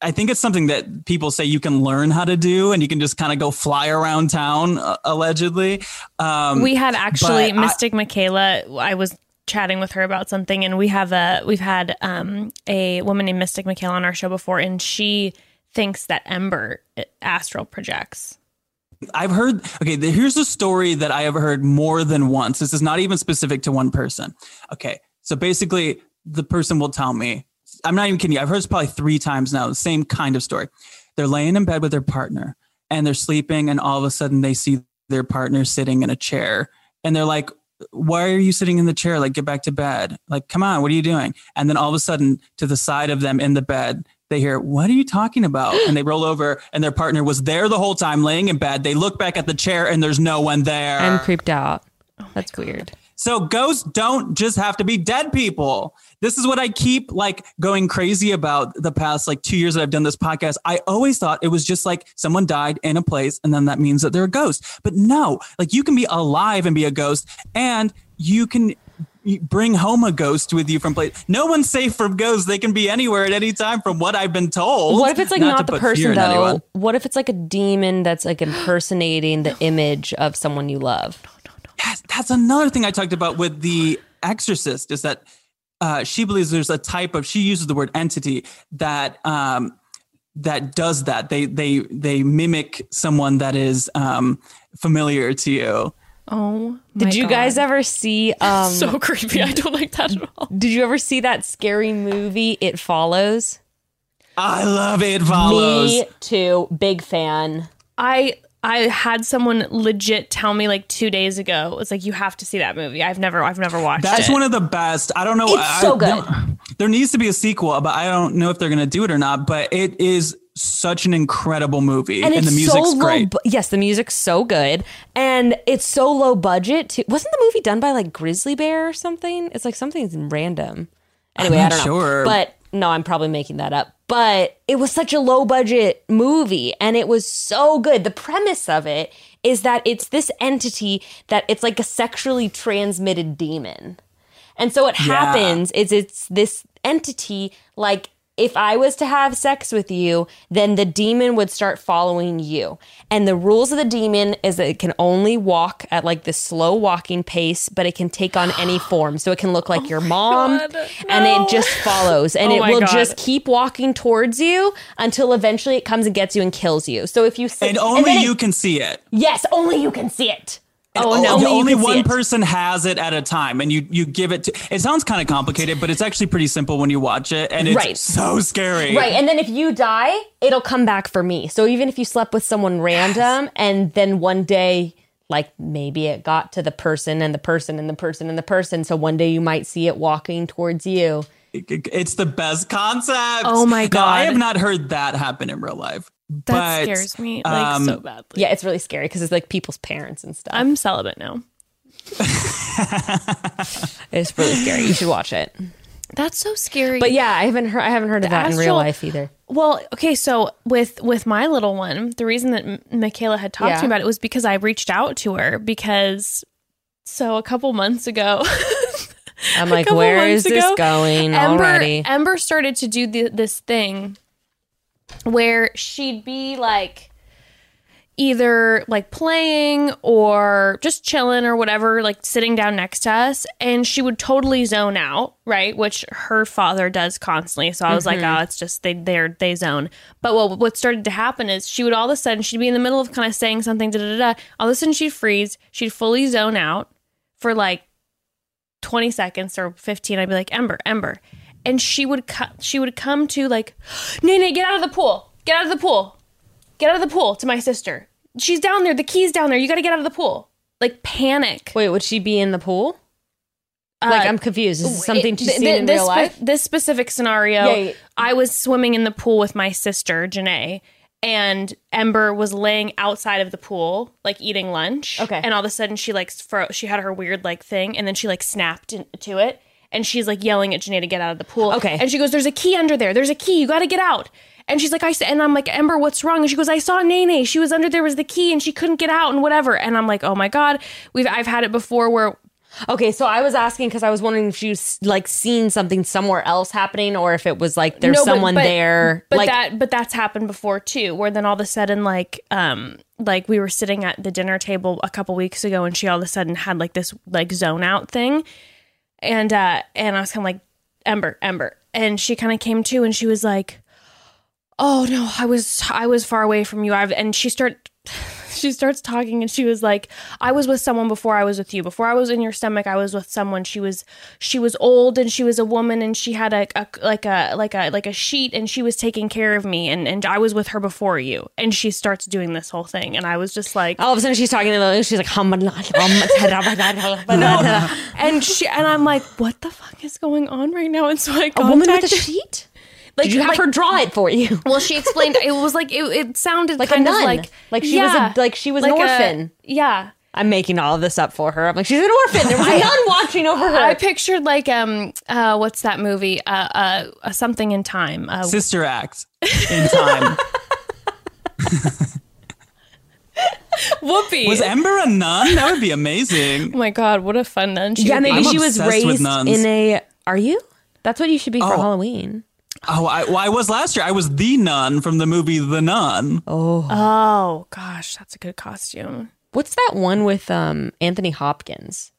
I think it's something that people say you can learn how to do, and you can just kind of go fly around town, uh, allegedly. Um, we had actually but I- Mystic Michaela. I was chatting with her about something, and we have a we've had um, a woman named Mystic Michaela on our show before, and she thinks that Ember uh, astral projects. I've heard, okay, the, here's a story that I have heard more than once. This is not even specific to one person. Okay, so basically, the person will tell me, I'm not even kidding you, I've heard this probably three times now, the same kind of story. They're laying in bed with their partner and they're sleeping, and all of a sudden they see their partner sitting in a chair and they're like, why are you sitting in the chair? Like, get back to bed. Like, come on, what are you doing? And then all of a sudden, to the side of them in the bed, they hear, What are you talking about? And they roll over, and their partner was there the whole time, laying in bed. They look back at the chair, and there's no one there. I'm creeped out. Oh That's weird. So ghosts don't just have to be dead people. This is what I keep like going crazy about the past like two years that I've done this podcast. I always thought it was just like someone died in a place and then that means that they're a ghost. But no, like you can be alive and be a ghost and you can bring home a ghost with you from place. No one's safe from ghosts. They can be anywhere at any time from what I've been told. What if it's like to not, the person though? anyone. What if it's like a demon that's like impersonating the image of someone you love? Yes, that's another thing I talked about with the Exorcist is that uh, she believes there's a type of she uses the word entity that um, that does that. They they they mimic someone that is um, familiar to you. Oh, Did you God. guys ever see <laughs> um So creepy. I don't like that at all. did you ever see that scary movie It Follows? I love it follows. Me too, big fan. I I had someone legit tell me like two days ago. It's like you have to see that movie. I've never I've never watched That's it. one of the best. I don't know. It's I- so good. There, needs to be a sequel, but I don't know if they're going to do it or not. But it is such an incredible movie, and, And, the music's so great. low. Bu- yes, the music's so good, and it's so low budget. Too. Wasn't the movie done by like Grizzly Bear or something? It's like something random. Anyway, not I don't know. sure. But no, I'm probably making that up. But it was such a low budget movie, and it was so good. The premise of it is that it's this entity that it's like a sexually transmitted demon. And so what happens is it's this entity like if I was to have sex with you, then the demon would start following you. And the rules of the demon is that it can only walk at like this slow walking pace, but it can take on any <gasps> form. So it can look like oh your mom God, and it just follows and <laughs> Oh it will God. just keep walking towards you until eventually it comes and gets you and kills you. So if you sit, and only it- you can see it. yes, only you can see it. And Oh, no. Only, Only you can see one person has it at a time, and you you give it to. It sounds kind of complicated, but it's actually pretty simple when you watch it, and it's Right. so scary. Right. And then if you die, it'll come back for me. So even if you slept with someone random and then one day, like maybe it got to the person and the person and the person and the person. So one day you might see it walking towards you. It's the best concept. Oh my Now, I have not heard that happen in real life. That but, scares me like um, so badly. Yeah, it's really scary because it's like people's parents and stuff. I'm celibate now. <laughs> it's really scary. You should watch it. That's so scary. But yeah, I haven't heard I haven't heard of that in real life either. Well, okay, so with with my little one, the reason that M- Michaela had talked to me about it was because I reached out to her because so a couple months ago, <laughs> I'm like, where is where months is this going Ember already? Ember started to do the, this thing where she'd be like either like playing or just chilling or whatever, like sitting down next to us, and she would totally zone out, right? Which her father does constantly. So I was like, mm-hmm. oh, it's just they they're they zone. But what what started to happen is she would all of a sudden she'd be in the middle of kind of saying something, da da. da. All of a sudden she'd freeze, she'd fully zone out for like 20 seconds or 15 i'd be like ember ember and she would she would come to like nene get out of the pool get out of the pool get out of the pool to my sister she's down there the key's down there you got to get out of the pool like panic Wait, would she be in the pool? Like Uh, I'm confused. Is this something she's th- seen in this real spe- life? this specific scenario Yeah, yeah. i was swimming in the pool with my sister janae and ember was laying outside of the pool like eating lunch Okay. and all of a sudden she like fro- she had her weird like thing and then she like snapped into it and she's like yelling at janae to get out of the pool. Okay. and she goes there's a key under there. There's a key. You got to get out. And she's like i and i'm like ember what's wrong? And she goes i saw nene. She was under there was the key and she couldn't get out and whatever. And i'm like oh my god. We've i've had it before where Okay, so I was asking because I was wondering if she's like seen something somewhere else happening, or if it was like there's No, but- someone but- there. But like, that but that's happened before too, where then all of a sudden like um like we were sitting at the dinner table a couple weeks ago and she all of a sudden had like this like zone out thing. And uh and I was kinda like, Ember, Ember. And she kind of came to and she was like, Oh no, I was I was far away from you. I've and she start she starts talking and she was like i was with someone before i was with you. Before i was in your stomach i was with someone. She was she was old and she was a woman and she had a, a like a like a like a sheet and she was taking care of me and and i was with her before you. And she starts doing this whole thing. And i was just like all of a sudden she's talking to the she's like and she and i'm like what the fuck is going on right now? And so i a woman with a sheet. Like Did you have like- her draw it for you? <laughs> well she <laughs> explained it was like it, it sounded Like a kind of like Like she was a- like she was an like a- orphan. yeah I'm making all of this up for her. I'm like, she's an orphan. There was a nun watching over her. I pictured like um uh what's that movie uh uh, uh something in time uh Sister Act in time. <laughs> Whoopi Was Ember a nun? That would be amazing. oh my god what a fun nun she yeah, would maybe I'm she was obsessed with raised nuns. in a. Are you? That's what you should be for Oh. Halloween. Oh, I, well, I was last year. I was the nun from the movie The Nun. oh oh gosh that's a good costume What's that one with um Anthony Hopkins?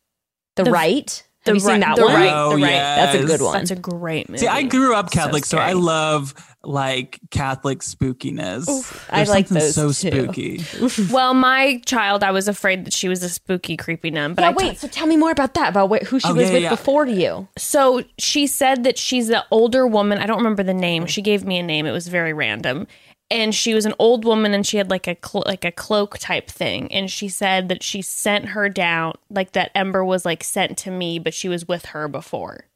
The, right. The Have you seen that the one? right- Oh, the right. That's a good one. That's a great movie. See, I grew up Catholic, so, I love like Catholic spookiness. I like something those so too. spooky. <laughs> Well, my child, I was afraid that she was a spooky, creepy nun. But yeah, I wait. so tell me more about that. About wh- who she Oh, was yeah, with yeah. before you. so she said that she's the older woman. I don't remember the name. She gave me a name. It was very random. And she was an old woman, and she had like a clo- like a cloak type thing. And she said that she sent her down, like that Ember was like sent to me, but she was with her before.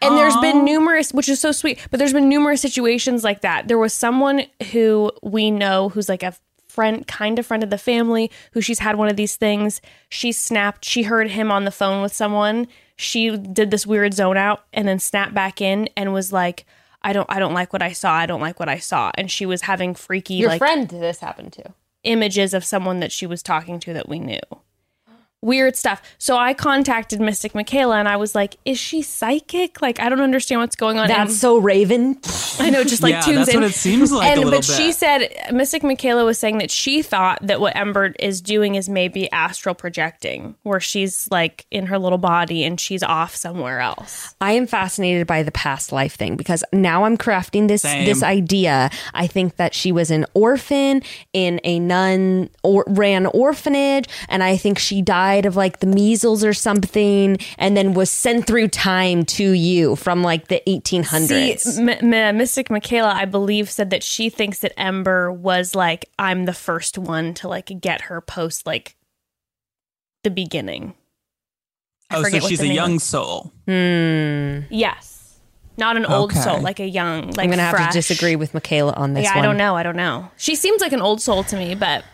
And there's been numerous, which is so sweet, but there's been numerous situations like that. There was someone who we know who's like a friend, kind of friend of the family, who she's had one of these things. She snapped, she heard him on the phone with someone. She did this weird zone out and then snapped back in and was like, I don't I don't like what I saw. I don't like what I saw. And she was having freaky Your like friend this happened to. images of someone that she was talking to that we knew. Weird stuff. So I contacted Mystic Michaela and I was like, "Is she psychic? Like, I don't understand what's going on." That's And so Raven. I know, just like yeah, tunes that's in. what it seems like and a but bit. she said Mystic Michaela was saying that she thought that what Ember is doing is maybe astral projecting, where she's like in her little body and she's off somewhere else. I am fascinated by the past life thing because now I'm crafting this Same. this idea. I think that she was an orphan in a nun or ran orphanage, and I think she died of like the measles or something, and then was sent through time to you from like the 1800s. See, M- M- Mystic Michaela, I believe, said that she thinks that Ember was like, I'm the first one to like get her post like the beginning. I oh, so she's a young is. soul. Hmm. Yes, not an old Okay. soul, like a young. Like I'm gonna have to disagree with Michaela on this Yeah, one. I don't know. I don't know. She seems like an old soul to me, but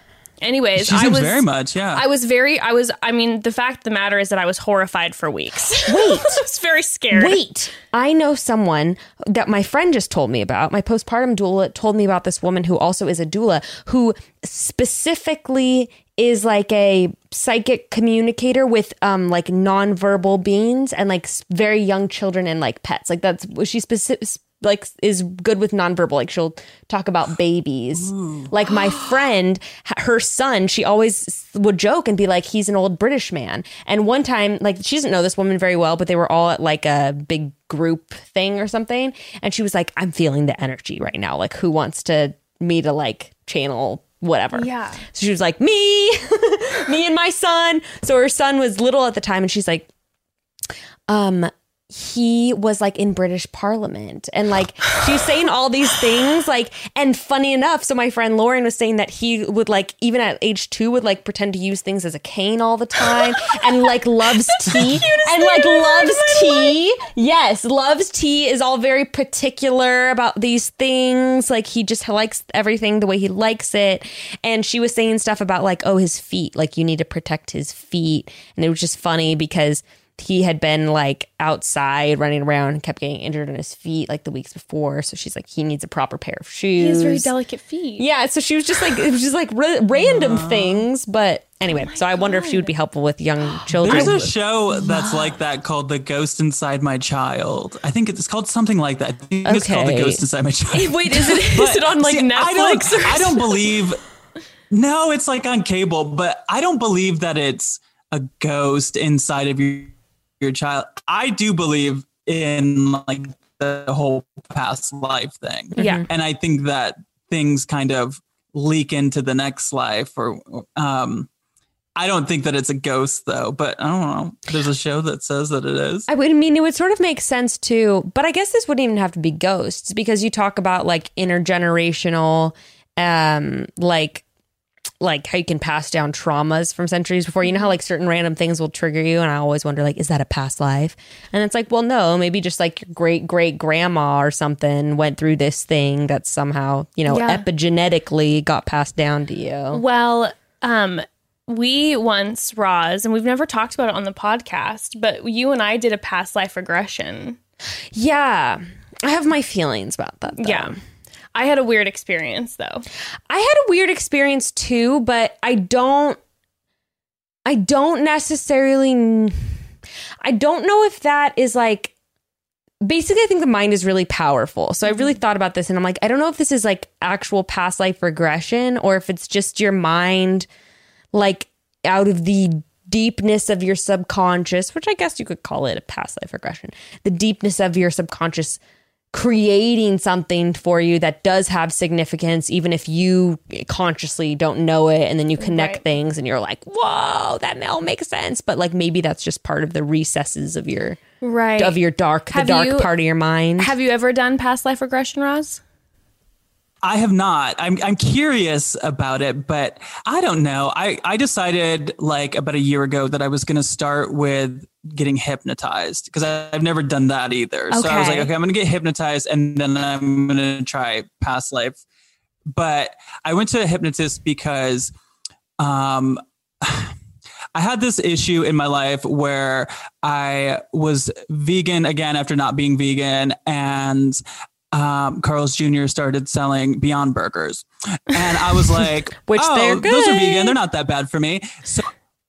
anyways, She I was very much, yeah. I was very. I was. I mean, the fact of the matter is that I was horrified for weeks. <laughs> Wait. it's very scared. Wait, I know someone that my friend just told me about. My postpartum doula told me about this woman who also is a doula who specifically is like a psychic communicator with um like nonverbal beings and like very young children and like pets. Like that's what she specific like is good with nonverbal. Like she'll talk about babies. Like my <gasps> friend her son she always would joke and be like he's an old british man. And one time like she doesn't know this woman very well but they were all at like a big group thing or something. And she was like i'm feeling the energy right now. Like who wants to me to like channel whatever? Yeah. so she was like me <laughs> me and my son. So her son was little at the time and she's like um he was like in British Parliament. And like she's saying all these things like and funny enough so my friend Lauren was saying that he would like even at age 2 would like pretend to use things as a cane all the time and like loves tea and like loves tea. Yes loves tea is all very particular about these things. Like he just likes everything the way he likes it. And she was saying stuff about like oh his feet. Like you need to protect his feet. And it was just funny because he had been like outside running around and kept getting injured on his feet like the weeks before. So she's like, he needs a proper pair of shoes. He has very delicate feet. Yeah. So she was just like, it was just like ra- random things. But anyway, oh so I wonder if she would be helpful with young <gasps> children. There's a show that's like that called The Ghost Inside My Child. I think it's called something like that. I think it's called The Ghost Inside My Child. <laughs> Wait, is it is But, it on like see, I Netflix don't, or I don't believe. No, it's like on cable, but I don't believe that it's a ghost inside of your your child. I do believe in like the whole past life thing. Yeah. and I think that things kind of leak into the next life, or um, I don't think that it's a ghost though. But I don't know. There's a show that says that it is. I would I mean it would sort of make sense too, but I guess this wouldn't even have to be ghosts because you talk about like intergenerational, um, like like how you can pass down traumas from centuries before. You know how like certain random things will trigger you, and I always wonder like, is that a past life? And it's like, well, no, maybe just like your great great grandma or something went through this thing that somehow you know Yeah. epigenetically got passed down to you. Well, um, we once, Roz, and we've never talked about it on the podcast, but you and I did a past life regression. Yeah, I have my feelings about that. though. Yeah. I had a weird experience though. I had a weird experience too, but I don't I don't necessarily I don't know if that is like basically I think the mind is really powerful. So I really mm-hmm. thought about this and I'm like I don't know if this is like actual past life regression or if it's just your mind like out of the deepness of your subconscious, which I guess you could call it a past life regression, the deepness of your subconscious creating something for you that does have significance, even if you consciously don't know it. And then you connect Right. things and you're like, whoa, that all makes sense. But like maybe that's just part of the recesses of your Right. of your dark, Have the dark you- part of your mind. Have you ever done past life regression, Roz? I have not. I'm I'm curious about it, but I don't know. I I decided like about a year ago that I was going to start with getting hypnotized because I've never done that either. Okay. So I was like, Okay. I'm going to get hypnotized and then I'm going to try past life. But I went to a hypnotist because um <sighs> I had this issue in my life where I was vegan again after not being vegan, and um, Carl's Jr. started selling Beyond Burgers, and I was like, <laughs> Which oh, they're good. those are vegan; they're not that bad for me." So.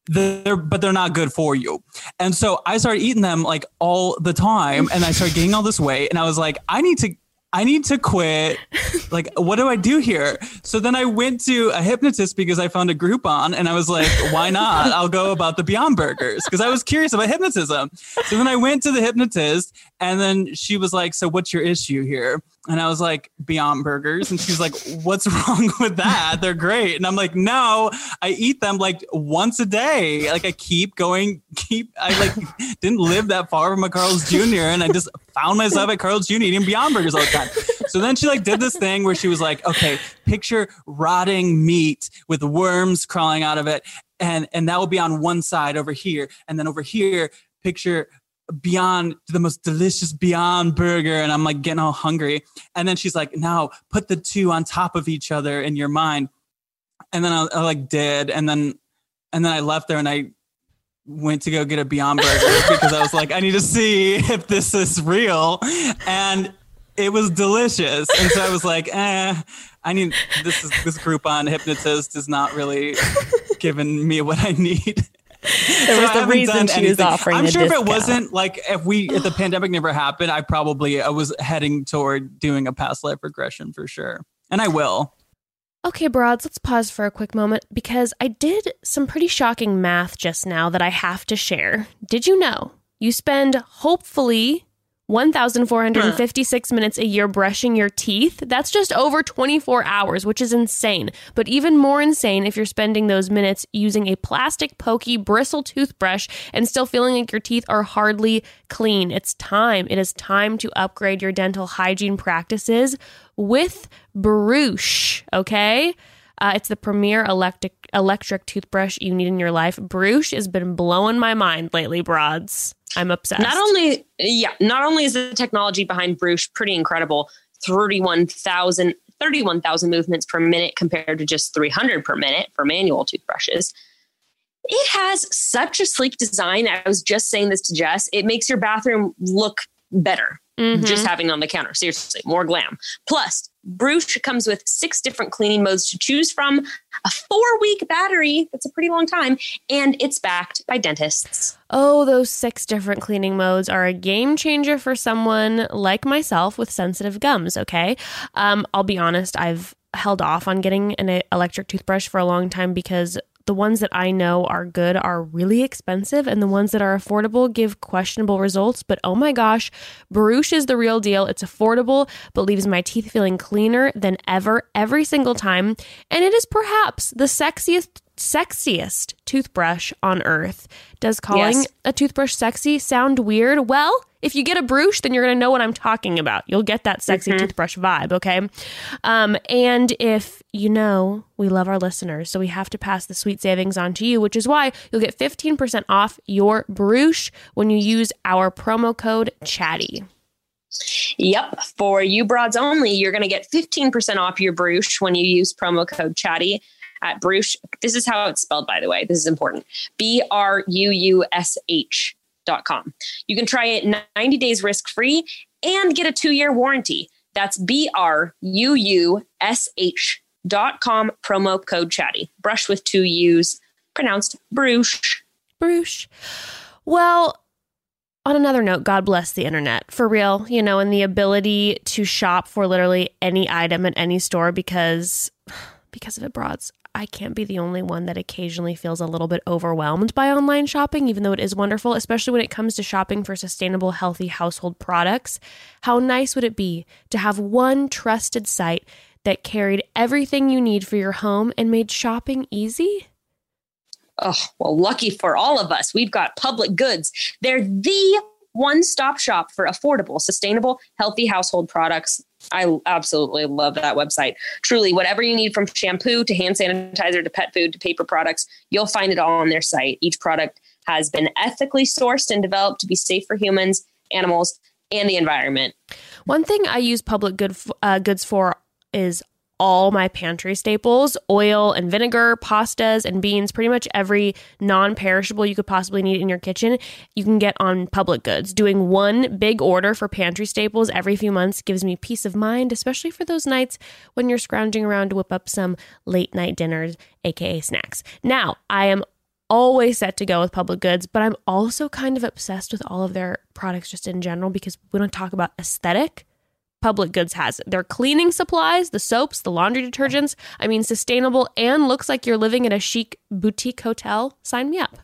They're, but they're not good for you. And so I started eating them like all the time and I started gaining all this weight and I was like, I need to I need to quit. <laughs> Like, what do I do here? So then I went to a hypnotist because I found a Groupon and I was like, why not? I'll go about the Beyond Burgers because I was curious about hypnotism. So then I went to the hypnotist and then she was like, so what's your issue here? And I was like, Beyond Burgers. And she's like, what's <laughs> wrong with that? They're great. And I'm like, no, I eat them like once a day. Like I keep going, keep, I like <laughs> didn't live that far from a Carl's Jr. And I just found myself at Carl's Jr. eating Beyond Burgers all the time. So then she like did this thing where she was like, okay, picture rotting meat with worms crawling out of it. And, and that will be on one side over here. And then over here, picture beyond the most delicious beyond burger and i'm like getting all hungry and then she's like now put the two on top of each other in your mind and then i, I like did and then and then i left there and i went to go get a beyond burger <laughs> because i was like i need to see if this is real. And it was delicious. And so i was like eh i need this is this groupon hypnotist is not really giving me what i need. There was I the reason she was offering I'm sure if it wasn't like if we if the <sighs> pandemic never happened, I probably I was heading toward doing a past life regression for sure, and I will. Okay, broads, let's pause for a quick moment because I did some pretty shocking math just now that I have to share. Did you know you spend hopefully 1,456 minutes a year brushing your teeth? That's just over 24 hours, which is insane. But even more insane if you're spending those minutes using a plastic, pokey, bristle toothbrush and still feeling like your teeth are hardly clean. It's time. It is time to upgrade your dental hygiene practices with Bruush, okay? Uh, it's the premier electric electric toothbrush you need in your life. Bruush has been blowing my mind lately, broads. I'm obsessed. Not only, yeah, not only is the technology behind Bruce pretty incredible, 31,000 31,000 movements per minute compared to just 300 per minute for manual toothbrushes. It has such a sleek design. I was just saying this to Jess. It makes your bathroom look better Mhm. just having on the counter. Seriously, more glam. Plus, Bruce comes with six different cleaning modes to choose from, a four week battery. That's a pretty long time. And it's backed by dentists. Oh, those six different cleaning modes are a game changer for someone like myself with sensitive gums, okay? Um, I'll be honest, I've held off on getting an electric toothbrush for a long time because the ones that I know are good are really expensive, and the ones that are affordable give questionable results. But oh my gosh, Bruush is the real deal. It's affordable, but leaves my teeth feeling cleaner than ever every single time. And it is perhaps the sexiest sexiest toothbrush on earth. Does calling Yes. a toothbrush sexy sound weird? Well, if you get a brush, then you're going to know what I'm talking about. You'll get that sexy toothbrush vibe, okay? Um, and if you know, we love our listeners, so we have to pass the sweet savings on to you, which is why you'll get 15% off your brush when you use our promo code CHATTY. Yep. For you broads only, you're going to get 15% off your Bruce when you use promo code chatty at Bruce. This is how it's spelled, by the way. This is important. B R U U S H dot com. You can try it 90 days risk free and get a two year warranty. That's B R U U S H dot com promo code chatty. Brush with two U's, pronounced Bruce. Bruce. Well, on another note, God bless the internet for real, you know, and the ability to shop for literally any item at any store because <sighs> because of it. I can't be the only one that occasionally feels a little bit overwhelmed by online shopping, even though it is wonderful, especially when it comes to shopping for sustainable, healthy household products. How nice would it be to have one trusted site that carried everything you need for your home and made shopping easy? Oh, well, lucky for all of us, we've got public goods. They're the one stop shop for affordable, sustainable, healthy household products. I absolutely love that website. Truly, whatever you need from shampoo to hand sanitizer to pet food to paper products, you'll find it all on their site. Each product has been ethically sourced and developed to be safe for humans, animals, and the environment. One thing I use public good uh, goods for is all my pantry staples oil and vinegar, pastas and beans, pretty much every non perishable you could possibly need in your kitchen, you can get on public goods. Doing one big order for pantry staples every few months gives me peace of mind, especially for those nights when you're scrounging around to whip up some late night dinners, aka snacks. Now, I am always set to go with public goods, but I'm also kind of obsessed with all of their products just in general because we don't talk about aesthetic Public Goods has. Their cleaning supplies, the soaps, the laundry detergents. I mean, sustainable and looks like you're living at a chic boutique hotel. Sign me up.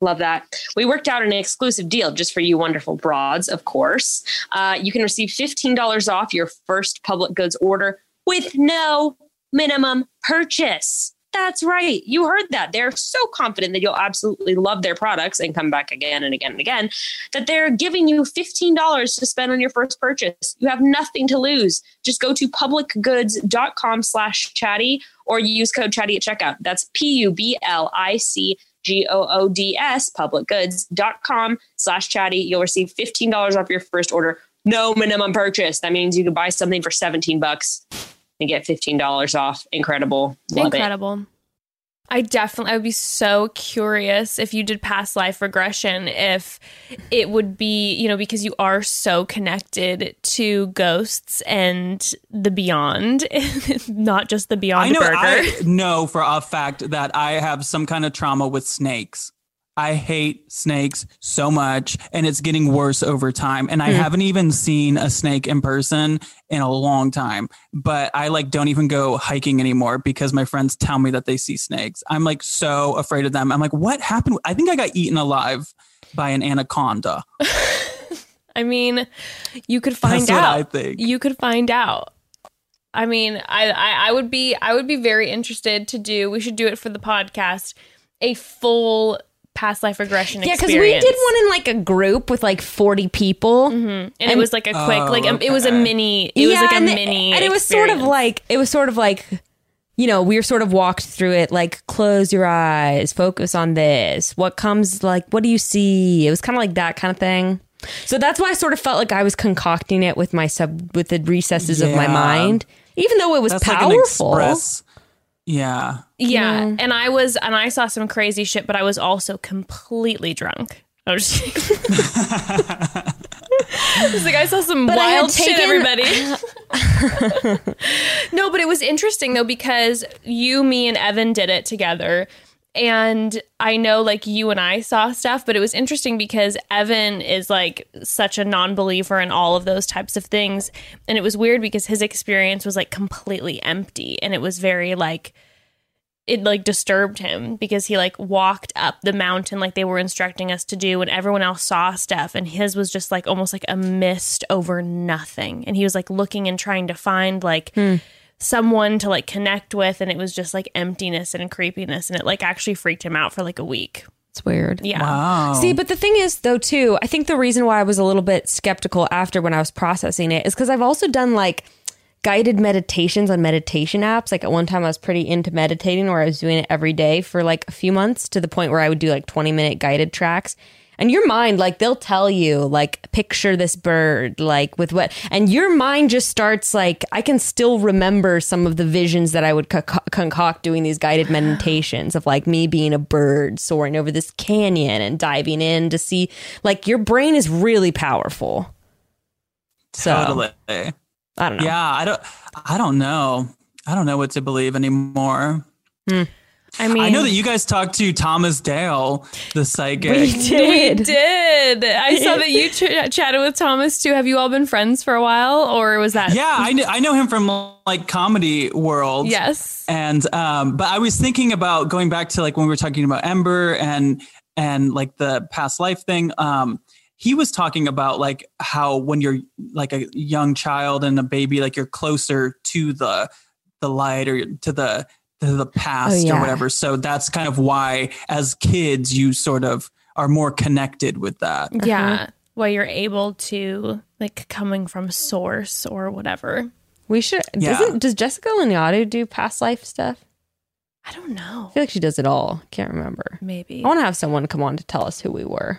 Love that. We worked out an exclusive deal just for you wonderful broads, of course. Uh, you can receive $15 off your first public goods order with no minimum purchase. That's right. You heard that. They're so confident that you'll absolutely love their products and come back again and again and again that they're giving you $15 to spend on your first purchase. You have nothing to lose. Just go to publicgoods.com slash chatty or use code chatty at checkout. That's P-U-B-L-I-C G-O-O-D-S, publicgoods.com slash chatty. You'll receive $15 off your first order. No minimum purchase. That means you can buy something for 17 bucks and get $15 off. Incredible. Love Incredible. It. I definitely I would be so curious if you did past life regression if it would be, you know, because you are so connected to ghosts and the beyond, <laughs> not just the beyond I know, burger. I know for a fact that I have some kind of trauma with snakes. I hate snakes so much and it's getting worse over time. And I Hmm. haven't even seen a snake in person in a long time. But I like don't even go hiking anymore because my friends tell me that they see snakes. I'm like so afraid of them. I'm like, what happened? I think I got eaten alive by an anaconda. <laughs> I mean, you could find That's what out. I think. You could find out. I mean, I, I I would be I would be very interested to do. We should do it for the podcast. A full past life regression Yeah, because we did one in like a group with like 40 people. and, it was like a quick, Oh, like um, it was a mini. It was like a and, mini, and it was sort of like it was sort of like you know we were sort of walked through it like close your eyes focus on this. What comes like what do you see? It was kind of like that kind of thing. So that's why i sort of felt like i was concocting it with my sub with the recesses of my mind even though it was That's like an powerful. express. Yeah. yeah. And I was, and I saw some crazy shit, but I was also completely drunk. <laughs> I was just <laughs> like, I saw some But I had wild shit, everybody. <laughs> no, but it was interesting though because you, me, and Evan did it together. And I know like you and I saw stuff, but it was interesting because Evan is like such a non believer in all of those types of things. And it was weird because his experience was like completely empty. And it was very like, it like disturbed him because he like walked up the mountain like they were instructing us to do and everyone else saw stuff and his was just like almost like a mist over nothing and he was like looking and trying to find like hmm. Someone to like connect with and it was just like emptiness and creepiness and it like actually freaked him out for like a week it's weird yeah Wow. See, but the thing is, though, too, I think the reason why I was a little bit skeptical after when I was processing it is because I've also done like guided meditations on meditation apps. Like at one time, I was pretty into meditating where I was doing it every day for like a few months to the point where I would do like 20 minute guided tracks. And your mind, like, they'll tell you, like, picture this bird, like, with what, and your mind just starts, like, I can still remember some of the visions that I would co- concoct doing these guided <gasps> meditations of, like, me being a bird soaring over this canyon and diving in to see, like, your brain is really powerful. So, Totally. I don't know. Yeah, I don't I don't know. I don't know what to believe anymore. Hmm. I mean, I know that you guys talked to Thomas Dale, the psychic. We did. We did. I saw that you <laughs> ch- chatted with Thomas too. Have you all been friends for a while, or was that? Yeah, I, kn- I know him from like comedy world. Yes. And um, but I was thinking about going back to like when we were talking about Ember and and like the past life thing. Um, he was talking about like how when you're like a young child and a baby, like you're closer to the the light or to the to the past Oh, yeah. or whatever. So that's kind of why as kids you sort of are more connected with that. Uh-huh. Yeah. Well, you're able to like coming from source or whatever. We should. Yeah. Doesn't does Jessica Lanyadoo do past life stuff? I don't know. I feel like she does it all. Can't remember. Maybe. I want to have someone come on to tell us who we were.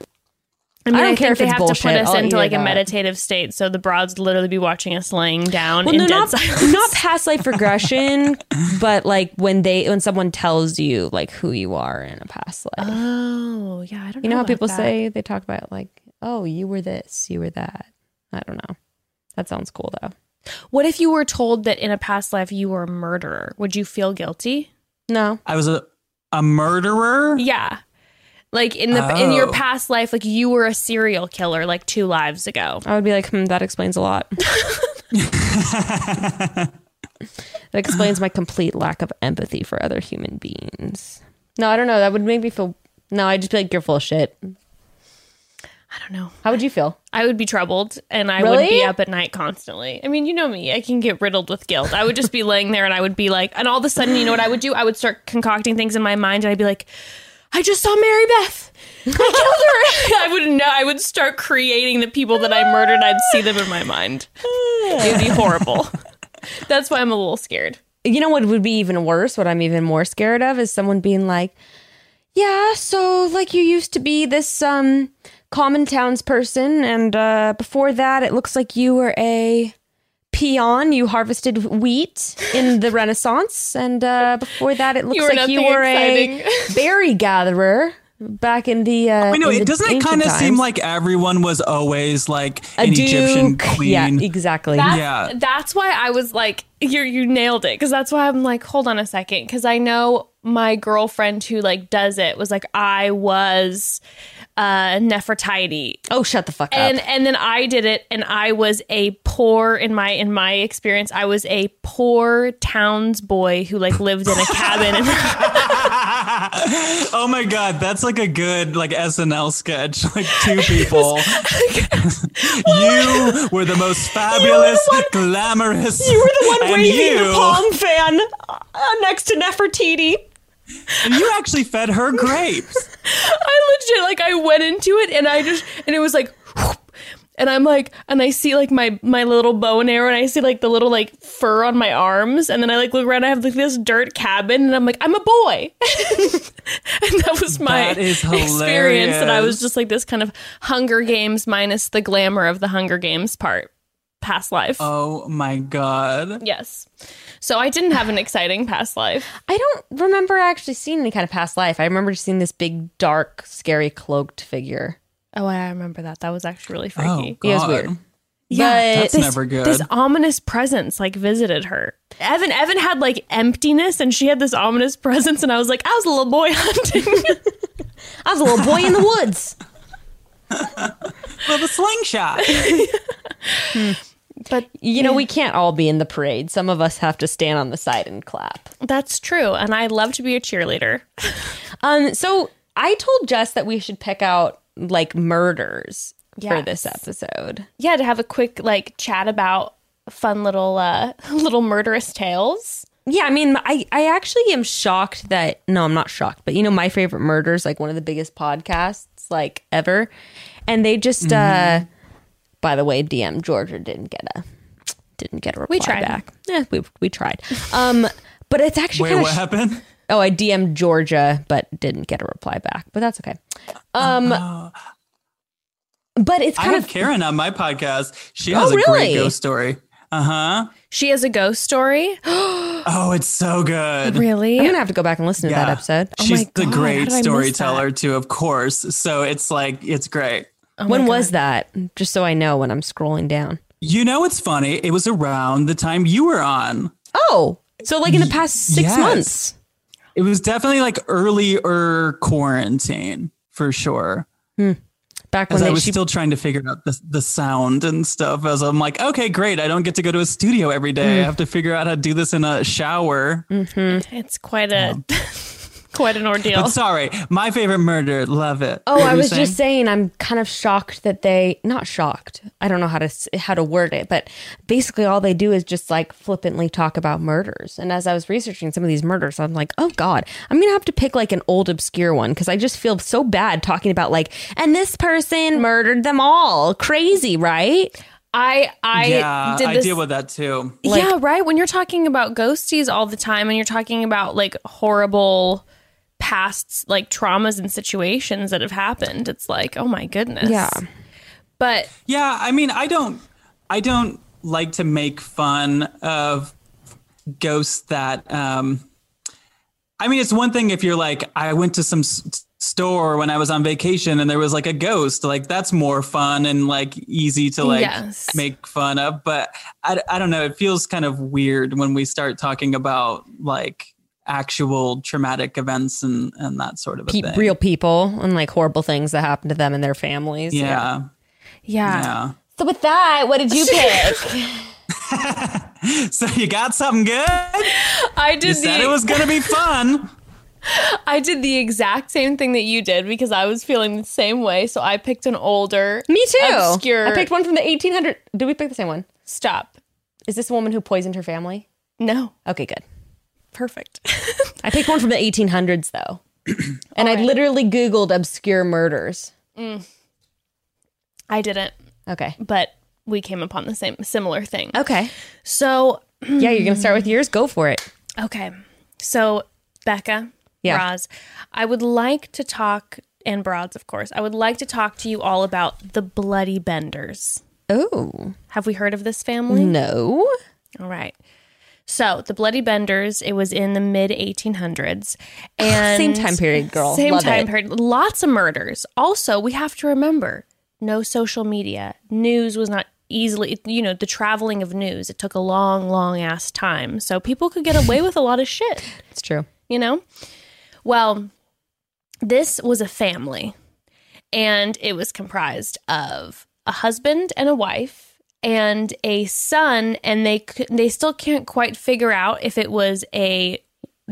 I mean, I I, don't care think if they it's have bullshit. to put us I'll into like it a meditative state, so the broads literally be watching us laying down Well, in no, dead not silence. not past life regression, <laughs> but like when they when someone tells you like who you are in a past life. Oh, yeah. I don't. you know how about people that. say they talk about like, oh, you were this, you were that. I don't know. That sounds cool though. What if you were told that in a past life you were a murderer? Would you feel guilty? No, I was a a murderer. Yeah. Like in the in your Oh. past life, like you were a serial killer like two lives ago. I would be like, hmm, that explains a lot. <laughs> <laughs> that explains my complete lack of empathy for other human beings. No, I don't know. That would make me feel. No, I'd just be like, you're full of shit. I don't know. How would you feel? I would be troubled and I would be up at night constantly. I mean, you know me. I can get riddled with guilt. I would just be <laughs> laying there and I would be like, and all of a sudden, you know what I would do? I would start concocting things in my mind and I'd be like, I just saw Mary Beth. I killed her. <laughs> I would know. I would start creating the people that I murdered. I'd see them in my mind. It would be horrible. <laughs> That's why I'm a little scared. You know what would be even worse? What I'm even more scared of is someone being like, "Yeah, so like you used to be this um common townsperson, and uh, before that, it looks like you were a peon. You harvested wheat in the Renaissance, and uh, before that, it looks were like you were exciting." a <laughs> berry gatherer back in the." Uh, I know it the doesn't it kind of seem like everyone was always like a an Egyptian queen. Yeah, exactly. That's, Yeah. That's why I was like, you you nailed it. Cause that's why I'm like, hold on a second. Cause I know my girlfriend who like does it was like, I was uh Nefertiti. oh, shut the fuck up. And and then I did it and I was a poor in my in my experience, I was a poor towns boy who like lived in a cabin and <laughs> oh my god, that's like a good like SNL sketch. <laughs> Like two people. <laughs> you were the most fabulous, glamorous. You were the one and waving the you- palm fan uh, next to Nefertiti. And you actually fed her grapes. <laughs> I legit like I went into it and I just and it was like whoop, and I'm like and I see like my my little bow and arrow and I see like the little like fur on my arms. And then I like look around I have like this dirt cabin and I'm like I'm a boy. <laughs> And that was my That experience and I was just like this kind of Hunger Games minus the glamour of the Hunger Games part past life. Oh my god. yes so I didn't have an exciting past life <laughs> I don't remember actually seeing any kind of past life. I remember just seeing this big, dark, scary, cloaked figure. oh I remember that that was actually really freaky. Oh freaky god. It was weird. Yeah, That's this, never good. This ominous presence like visited her. Evan Evan had like emptiness and she had this ominous <laughs> presence and I was like, I was a little boy <laughs> hunting. I was a little boy in the woods. With a slingshot. Hmm. But You know, we can't all be in the parade. Some of us have to stand on the side and clap. that's true. And I love to be a cheerleader. Um, so I told Jess that we should pick out like murders for this episode. Yeah, to have a quick like chat about fun little uh <laughs> little murderous tales. Yeah, I mean, I, I actually am shocked that no, I'm not shocked, but you know, my favorite murder is like one of the biggest podcasts like ever, and they just uh, by the way, DM Georgia didn't get a didn't get a reply tried. back. Yeah, we we tried. Um, but it's actually Wait, what of happened? oh, I DM'd Georgia, but didn't get a reply back. But that's okay. Um, but it's I kind have of Karen on my podcast. She Oh, has a really? great ghost story. Uh huh. She has a ghost story. <gasps> Oh, it's so good. really? I'm gonna have to go back and listen to that Yeah. episode. Oh She's my the God, how great did I miss storyteller too, of course. So it's like it's great. Oh when was that? Just so I know when I'm scrolling down. You know what's funny? It was around the time you were on. Oh, so like in the past six yes. months. It was definitely like earlier quarantine for sure. Back when I was she, still trying to figure out the, the sound and stuff. As I'm like, okay, great. I don't get to go to a studio every day. I Mm. have to figure out how to do this in a shower. It's quite a <laughs> quite an ordeal. But sorry, my favorite murder. Love it. Oh, What I were you was just saying I'm kind of shocked that they not shocked. I don't know how to how to word it, but basically all they do is just like flippantly talk about murders. And as I was researching some of these murders, I'm like, "Oh god, I'm going to have to pick like an old obscure one because I just feel so bad talking about like and this person murdered them all. Crazy, right? I I yeah, did I this. deal with that too. yeah, right. When you're talking about ghosties all the time, and you're talking about like horrible past like traumas and situations that have happened, it's like, oh my goodness. Yeah. But Yeah, I mean, I don't, I don't like to make fun of ghosts that. um I mean, it's one thing if you're like, I went to some s- store when I was on vacation and there was like a ghost. Like that's more fun and like easy to like Yes. make fun of. But I, I don't know. It feels kind of weird when we start talking about like actual traumatic events and and that sort of a Pe- thing. real people and like horrible things that happen to them and their families. yeah, yeah. yeah. So with that, what did you <laughs> pick? <laughs> So you got something good? I did. You did said it was gonna be fun. <laughs> I did the exact same thing that you did because I was feeling the same way. So I picked an older, Me too. obscure. I picked one from the 1800. Did we pick the same one? Stop. Is this a woman who poisoned her family? No. Okay, good. Perfect. <laughs> I picked one from the 1800s though. <clears throat> and I literally Googled obscure murders. Mm. I didn't, Okay. but we came upon the same similar thing. Okay. So Yeah, you're going to start with hmm. yours. Go for it. Okay. So, Bekah, Yeah. Roz, I would like to talk, and Broads, of course, I would like to talk to you all about the Bloody Benders. Oh, Have we heard of this family? no. All right. So, the Bloody Benders, it was in the mid 1800s. <sighs> And Same time period, girl. Same Love time it. period. Lots of murders. Also, we have to remember no social media. News was not easily, you know, the traveling of news. It took a long, long ass time. So, people could get away with a lot of shit. It's true. you know? Well, this was a family, and it was comprised of a husband and a wife and a son, and they they still can't quite figure out if it was a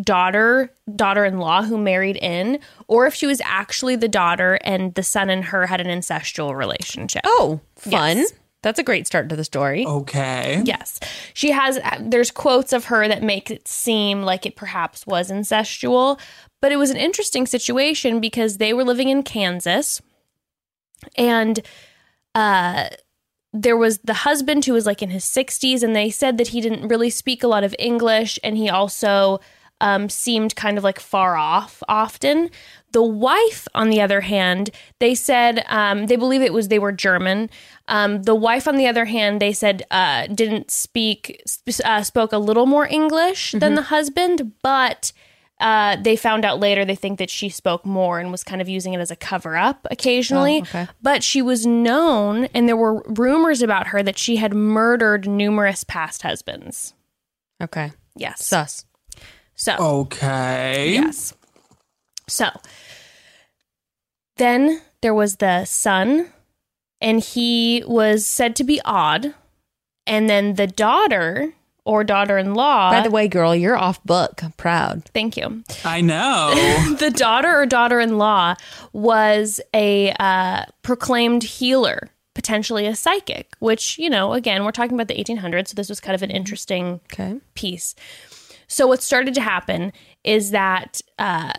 daughter daughter-in-law who married in or if she was actually the daughter and the son and her had an incestual relationship. Oh, fun. Yes. That's a great start to the story. Okay. Yes. She has, there's quotes of her that make it seem like it perhaps was incestual, but it was an interesting situation because they were living in Kansas and, uh, there was the husband who was like in his 60s, and they said that he didn't really speak a lot of English, and he also um, seemed kind of like far off often. The wife, on the other hand, they said um, they believe it was they were German. Um, the wife, on the other hand, they said uh, didn't speak sp- uh, spoke a little more English than the husband, but uh, they found out later they think that she spoke more and was kind of using it as a cover up occasionally. Oh, okay. But she was known, and there were rumors about her that she had murdered numerous past husbands. Okay. Yes. Sus. So, Okay. yes. So, then there was the son, and he was said to be odd. And then the daughter or daughter in law. By the way, girl, you're off book. I'm proud. thank you. I know. <laughs> the daughter or daughter-in-law was a uh, proclaimed healer potentially a psychic which you know again we're talking about the 1800s so this was kind of an interesting Okay. piece so what started to happen is that uh,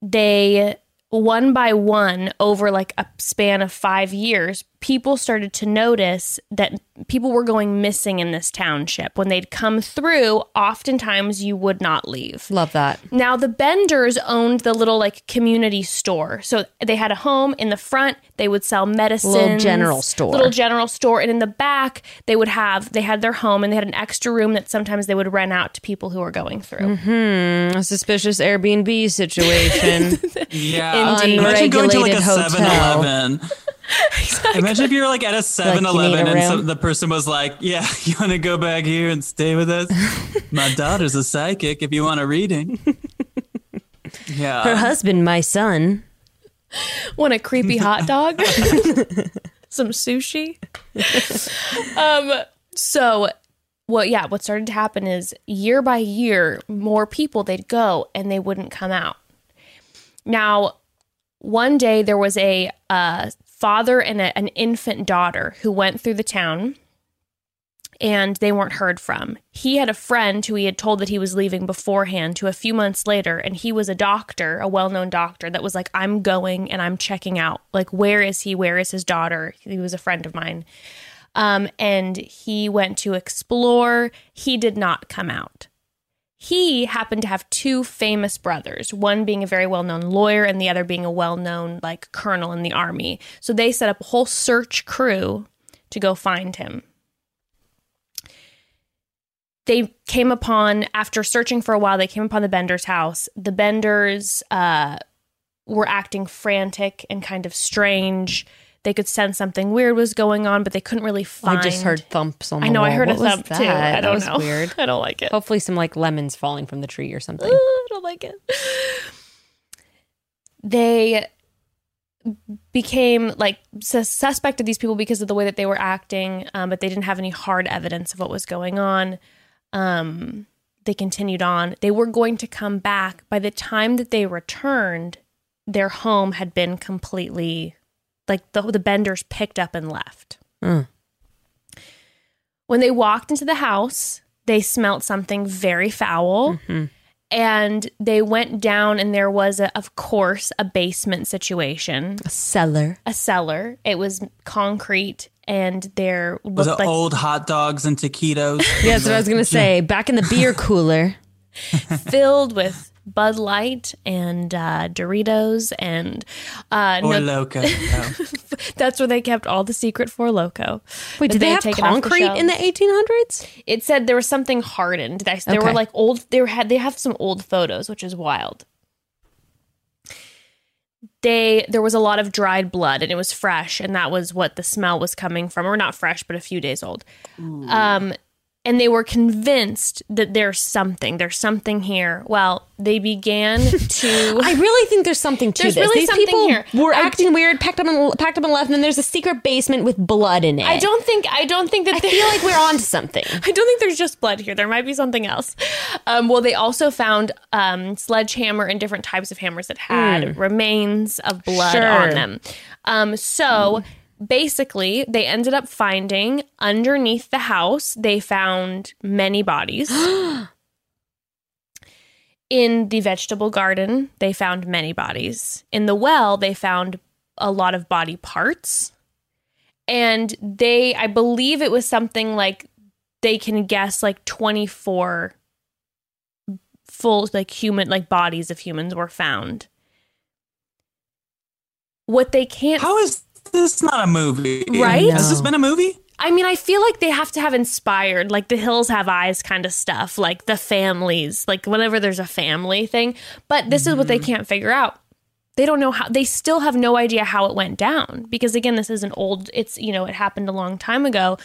they one by one over like a span of five years people started to notice that people were going missing in this township when they'd come through oftentimes you would not leave Love that. now the Benders owned the little like community store. So they had a home in the front, they would sell medicine. Little general store. Little general store. And in the back, they would have they had their home and they had an extra room that sometimes they would rent out to people who were going through. Mm-hmm. A suspicious Airbnb situation. <laughs> Yeah. Indeed. Imagine going to like a Unregulated hotel. 7 Eleven. Imagine if you're like at a 7 need a Eleven and room. some, the person was like, Yeah, <laughs> you want to go back here and stay with us? <laughs> My daughter's a psychic if you want a reading. <laughs> Yeah. Her husband, my son. Want a creepy hot dog? Some sushi? um, so what yeah, what started to happen is year by year, more people they'd go and they wouldn't come out. Now, one day there was a uh, father and a, an infant daughter who went through the town and they weren't heard from. He had a friend who he had told that he was leaving beforehand to a few months later, and he was a doctor, a well known doctor, that was like, I'm going and I'm checking out. Like, where is he? Where is his daughter? He was a friend of mine. Um, and he went to explore. He did not come out. He happened to have two famous brothers, one being a very well known lawyer and the other being a well known, like, colonel in the army. So they set up a whole search crew to go find him. They came upon after searching for a while they came upon the benders house. The benders uh, were acting frantic and kind of strange they could sense something weird was going on but they couldn't really find I just heard thumps on the i know i heard What a thump too that? i don't was know weird. <laughs> i don't like it Hopefully some like lemons falling from the tree or something. I don't like it. <sighs> They became like sus- suspected these people because of the way that they were acting, um, but they didn't have any hard evidence of what was going on. Um, they continued on. They were going to come back. By the time that they returned, their home had been completely like the the benders picked up and left. Mm. When they walked into the house, they smelt something very foul and they went down and there was a, of course a basement situation A cellar. a cellar it was concrete and there Was looked it like old hot dogs and taquitos? <laughs> Yeah, that's what I was gonna say. Back in the beer cooler. <laughs> filled with bud light and uh, doritos and uh, Or no, loco. <laughs> No. that's where they kept all the secret Four Loko. Wait, that did they had have taken off the concrete in the 1800s? it said there was something hardened. That- there were like old they had they have some old photos which is wild. They there was a lot of dried blood and it was fresh and that was what the smell was coming from. Or not fresh but a few days old. Um and they were convinced that there's something there's something here well they began <laughs> to I really think there's something to There's this. really These something people here. were acting weird, packed up and packed up and left, and then there's a secret basement with blood in it. i don't think i don't think that I they- feel like we're <laughs> on to something. I don't think there's just blood here. There might be something else. Um, well, they also found um, sledgehammer and different types of hammers that had remains of blood Sure. on them. Um, so basically, they ended up finding underneath the house, they found many bodies. <gasps> In the vegetable garden, they found many bodies. In the well, they found a lot of body parts. And they, I believe it was something like they can guess like 24 full like human like bodies of humans were found what they can't How is this is not a movie? Right? Has this No. been a movie? i mean i feel like they have to have inspired like the hills have eyes kind of stuff like the families like whenever there's a family thing but this is what they mm. can't figure out they don't know how they still have no idea how it went down because again this is an old it's you know it happened a long time ago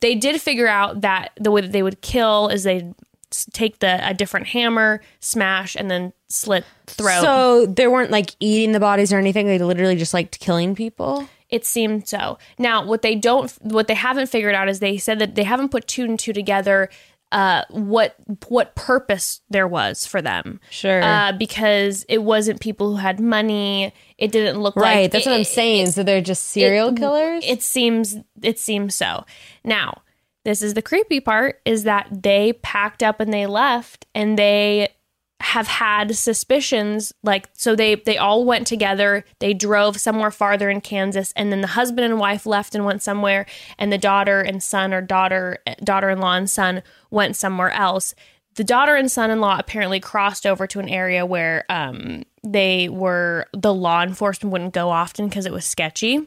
they did figure out that the way that they would kill is they'd take the a different hammer smash and then slit throat So they weren't like eating the bodies or anything. They literally just liked killing people. It seemed so. Now, what they don't, what they haven't figured out is they said that they haven't put two and two together. Uh, what what purpose there was for them? Sure. Uh, because it wasn't people who had money. It didn't look like right. That's what I'm it- saying. So they're just serial it- killers. It seems it seems so. Now, this is the creepy part is that they packed up and they left and they have had suspicions like so they they all went together they drove somewhere farther in Kansas and then the husband and wife left and went somewhere and the daughter and son or daughter daughter-in-law and son went somewhere else the daughter and son-in-law apparently crossed over to an area where um they were the law enforcement wouldn't go often because it was sketchy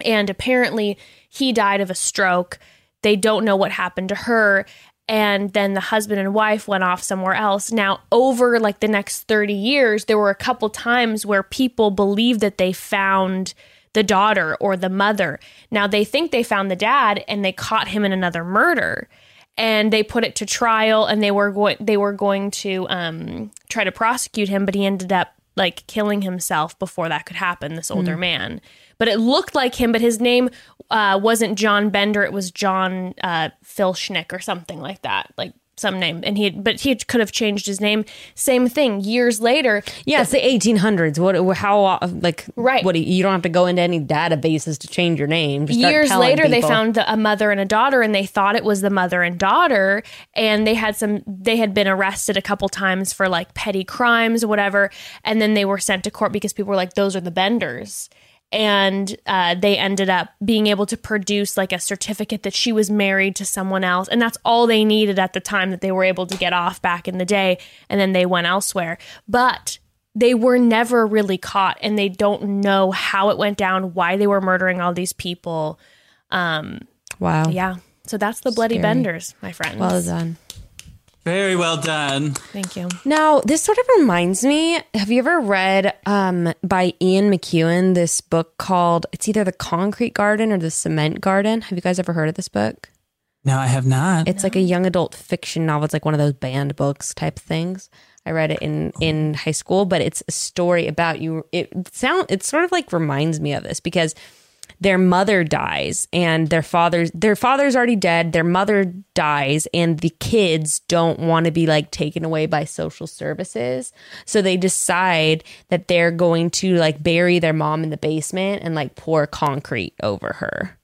and apparently he died of a stroke. They don't know what happened to her. And then the husband and wife went off somewhere else. Now, over like the next 30 years, there were a couple times where people believed that they found the daughter or the mother. Now, they think they found the dad and they caught him in another murder. and they put it to trial and they were going they were going to um, try to prosecute him but he ended up like killing himself before that could happen this older man. But it looked like him but his name uh, wasn't john bender it was john uh, philshnick or something like that. Like some name and he had, but he could have changed his name same thing years later Yeah, it's the 1800s. What? How? uh, Like, Right. What? You don't have to go into any databases to change your name. Just years later they found the, a mother and a daughter and they thought it was the mother and daughter and they had some they had been arrested a couple times for like petty crimes or whatever and then they were sent to court because people were like those are the benders and uh, they ended up being able to produce like a certificate that she was married to someone else. And that's all they needed at the time that they were able to get off back in the day. And then they went elsewhere. But they were never really caught. And they don't know how it went down why they were murdering all these people. Um Wow. yeah. So that's the bloody Scary. benders my friend Well done. Very well done. thank you Now, this sort of reminds me. Have you ever read um, by Ian McEwan this book called? It's either the Concrete Garden or the Cement Garden. Have you guys ever heard of this book? No, I have not. It's like a young adult fiction novel. It's like one of those banned books type things. I read it in in high school, but it's a story about you. It sound it sort of like reminds me of this because their mother dies and their father's their father's already dead. Their mother dies and the kids don't want to be like taken away by social services. So they decide that they're going to like bury their mom in the basement and like pour concrete over her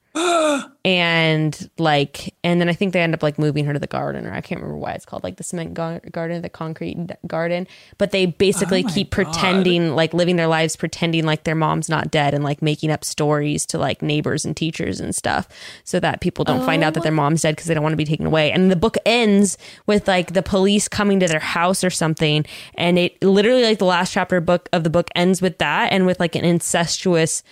and like and then i think they end up like moving her to the garden or i can't remember why it's called like the cement gar- garden the concrete d- garden. But they basically Oh keep God. pretending like living their lives pretending like their mom's not dead and like making up stories to like neighbors and teachers and stuff so that people don't find out that their oh. mom's dead because they don't want to be taken away. And the book ends with like the police coming to their house or something. And it literally like the last chapter book of the book ends with that and with like an incestuous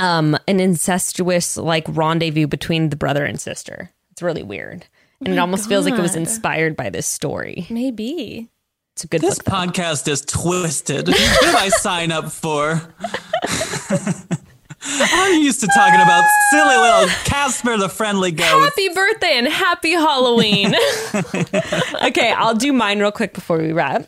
um an incestuous like rendezvous between the brother and sister. It's really weird. And it almost feels like it was inspired by this story. maybe It's a good this book. podcast is twisted. <laughs> what did I sign up for? <laughs> I'm used to talking about silly little Casper the Friendly Ghost. happy birthday and happy halloween <laughs> okay, I'll do mine real quick before we wrap.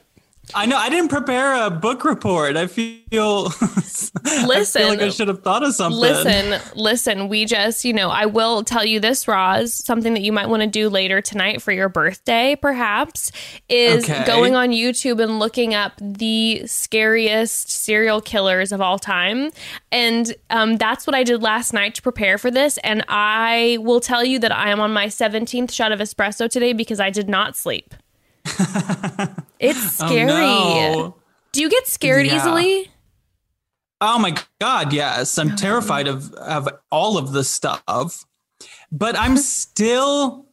I know I didn't prepare a book report. I feel, listen. <laughs> I feel like I should have thought of something. Listen, listen, we just, you know, I will tell you this, Roz, something that you might want to do later tonight for your birthday, perhaps, is Okay. going on YouTube and looking up the scariest serial killers of all time. And um, that's what I did last night to prepare for this. And I will tell you that I am on my 17th shot of espresso today because I did not sleep. <laughs> it's Oh, scary. no. Do you get scared Yeah. easily? Oh my god, yes. I'm terrified of of all of the stuff. But I'm still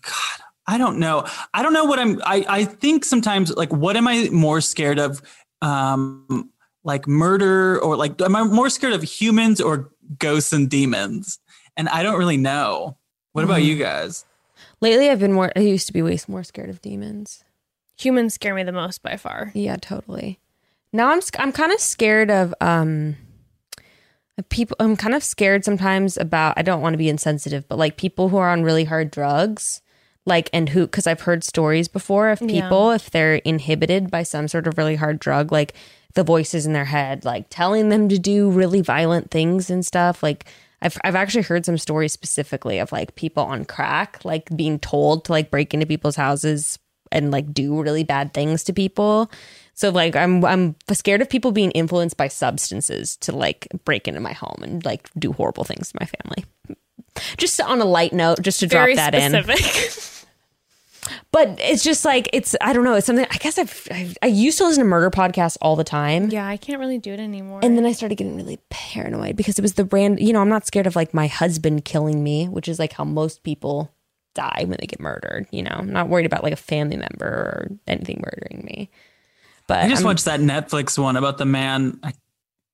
God, I don't know. I don't know what I'm I I think sometimes like what am I more scared of um like murder or like am I more scared of humans or ghosts and demons? And I don't really know. What about you guys? Lately I've been more I used to be way more scared of demons. Humans scare me the most by far. Yeah, totally. Now I'm I'm kind of scared of um of people I'm kind of scared sometimes about I don't want to be insensitive, but like people who are on really hard drugs, like and who cuz I've heard stories before of Yeah. people if they're inhibited by some sort of really hard drug like the voices in their head like telling them to do really violent things and stuff like I've, I've actually heard some stories specifically of like people on crack like being told to like break into people's houses and like do really bad things to people. So like I'm I'm scared of people being influenced by substances to like break into my home and like do horrible things to my family. Just on a light note, just to Very drop that in. <laughs> specific. But it's just like it's I don't know. It's something I guess I've, I've I used to listen to murder podcasts all the time. yeah, I can't really do it anymore. And then I started getting really paranoid because it was the brand, you know, I'm not scared of like my husband killing me, which is like how most people die when they get murdered. You know, I'm not worried about like a family member or anything murdering me. But I just I'm- watched that Netflix one about the man. I,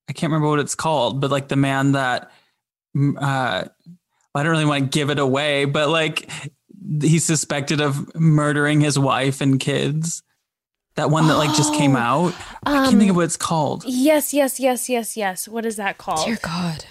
I can't remember what it's called, but like the man that, mm, uh, I don't really want to give it away, but like he's suspected of murdering his wife and kids. That one that like just came Oh, out. I can't think of um, what it's called. yes, yes, yes, yes, yes. What is that called? Dear God.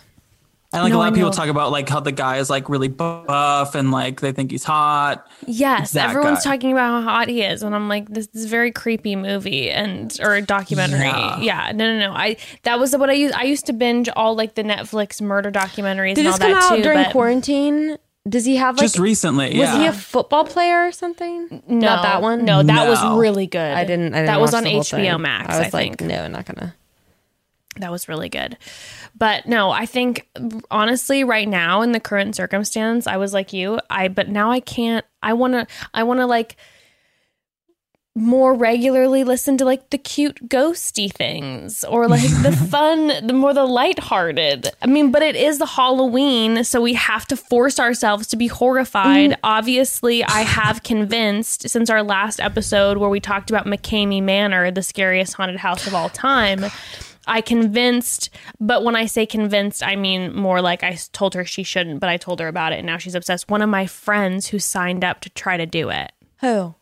And like No, a lot of people talk about like how the guy is like really buff and like they think he's hot. Yes, That everyone's guy. talking about how hot he is, and I'm like, this is a very creepy movie and or a documentary. Yeah. Yeah, no, no, no. I that was what I used. I used to binge all like the Netflix murder documentaries Did and this all come that out too. during but quarantine? Does he have like? Just recently. was yeah. he a football player or something? no, Not that one. No, that No. was really good. I didn't. I didn't that was on HBO thing. Max. I I, was like, think no, not gonna. that was really good. But no, I think honestly, right now in the current circumstance, I was like you. I but now I can't. I want to. I want to like more regularly listen to like the cute ghosty things or like the <laughs> fun the more the lighthearted i mean but it is the halloween so we have to force ourselves to be horrified mm-hmm. obviously i have convinced since our last episode where we talked about McKamey Manor the scariest haunted house of all time I convinced, but when I say convinced, I mean more like I told her she shouldn't, but I told her about it and now she's obsessed. One of my friends who signed up to try to do it. Who?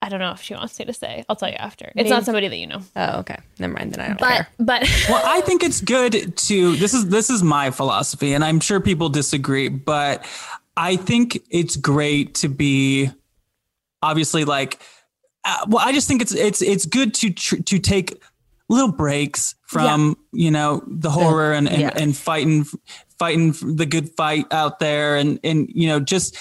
I don't know if she wants me to say. I'll tell you after. It's Maybe. not somebody that you know. Oh, okay. Never mind. Then I don't But care. but <laughs> well, I think it's good to this is this is my philosophy, and I'm sure people disagree, but I think it's great to be obviously like. Uh, well, I just think it's it's it's good to tr- to take little breaks from you know the horror and and, yeah. and fighting fighting the good fight out there and and you know just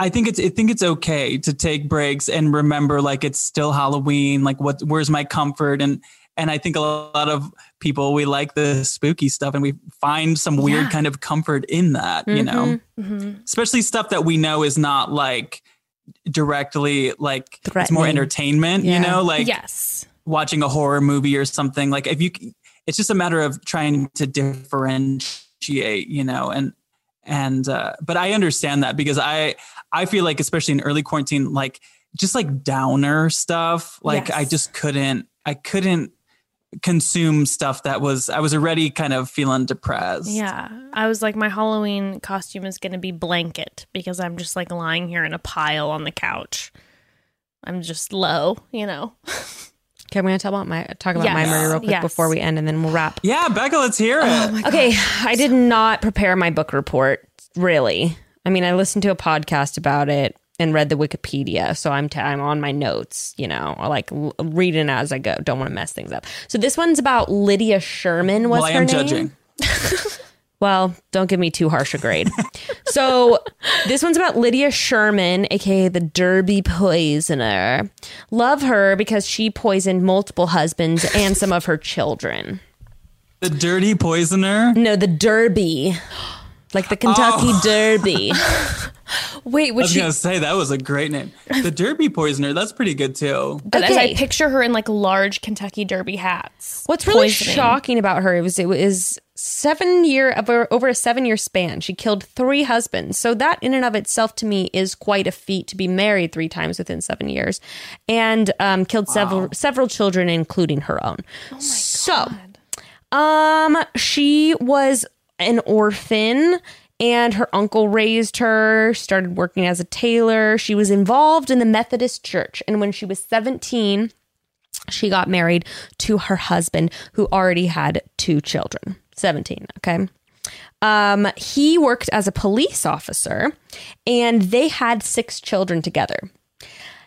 I think it's I think it's okay to take breaks and remember like it's still Halloween. Like what where's my comfort and and I think a lot of people we like the spooky stuff and we find some weird Yeah. kind of comfort in that, you know. Mhm. Especially stuff that we know is not like directly like it's more entertainment, Yeah. you know, like yes. watching a horror movie or something like if you it's just a matter of trying to differentiate you know and and uh but i understand that because i i feel like especially in early quarantine like just like downer stuff like i just couldn't i couldn't consume stuff that was i was already kind of feeling depressed Yeah. I was like, my Halloween costume is going to be blanket because I'm just like lying here in a pile on the couch. I'm just low, you know. Okay, I'm gonna tell about my talk about my Yes. murder real quick Yes. before we end, and then we'll wrap. yeah Bekah let's hear it Oh Okay, I did not prepare my book report. Really, I mean, I listened to a podcast about it and read the Wikipedia, so I'm t- I'm on my notes. You know, or like l- reading as I go. Don't want to mess things up. So this one's about Lydia Sherman. Was well i her name? judging <laughs> Well, don't give me too harsh a grade. <laughs> so, this one's about Lydia Sherman, aka the Derby Poisoner. Love her because she poisoned multiple husbands and some of her children. the dirty poisoner No, the Derby. <gasps> <gasps> <gasps> Like the Kentucky Derby. <laughs> Wait, i would was she? gonna say that was a great name the derby poisoner that's pretty good too But as I picture her in like large Kentucky Derby hats. What's really poisoning. shocking about her was it was seven year over over a seven year span. She killed three husbands. So that in and of itself to me is quite a feat to be married three times within seven years, and um, killed several several children, including her own. so, um, she was an orphan. And her uncle raised her, started working as a tailor. She was involved in the Methodist Church. And when she was 17, she got married to her husband who already had two children 17 okay um, he worked as a police officer and they had six children together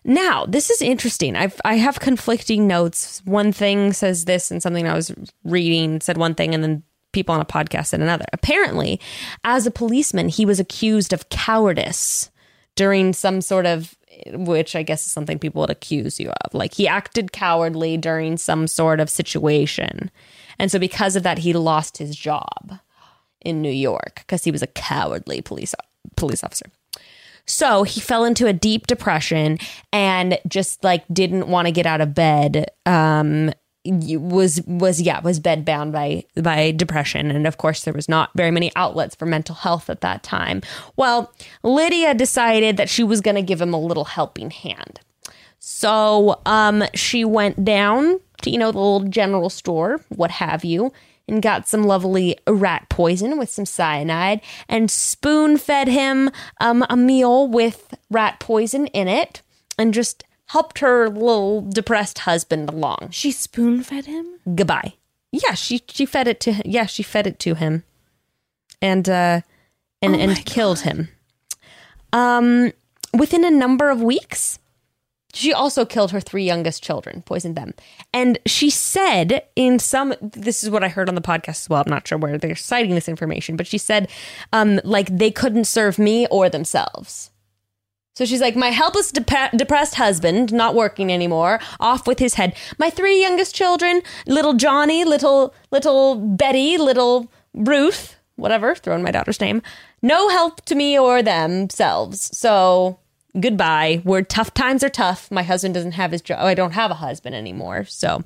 now this is interesting I've, i have conflicting notes one thing says this and something i was reading said one thing and then people on a podcast said another apparently as a policeman he was accused of cowardice during some sort of which I guess is something people would accuse you of. Like he acted cowardly during some sort of situation. And so because of that he lost his job in New York because he was a cowardly police police officer. So he fell into a deep depression and just like didn't want to get out of bed. Um, was was yeah was bedbound by by depression. And of course there was not very many outlets for mental health at that time. Well lydia decided that she was going to give him a little helping hand. So um she went down to you know the little general store what have you and got some lovely rat poison with some cyanide and spoon fed him um, a meal with rat poison in it and just helped her little depressed husband along. She spoon fed him. Goodbye. Yeah, she she fed it to him. Yeah, she fed it to him. and uh, and and killed him. Um, within a number of weeks, she also killed her three youngest children, poisoned them. And she said in some, this is what I heard on the podcast as well. I'm not sure where they're citing this information, but she said, um, like they couldn't serve me or themselves. So she's like, my helpless, depa- depressed husband, not working anymore, off with his head. My three youngest children, little Johnny, little little Betty, little Ruth, whatever, throwing my daughter's name, no help to me or themselves. So goodbye. We're tough times are tough. My husband doesn't have his job. Oh, I don't have a husband anymore. So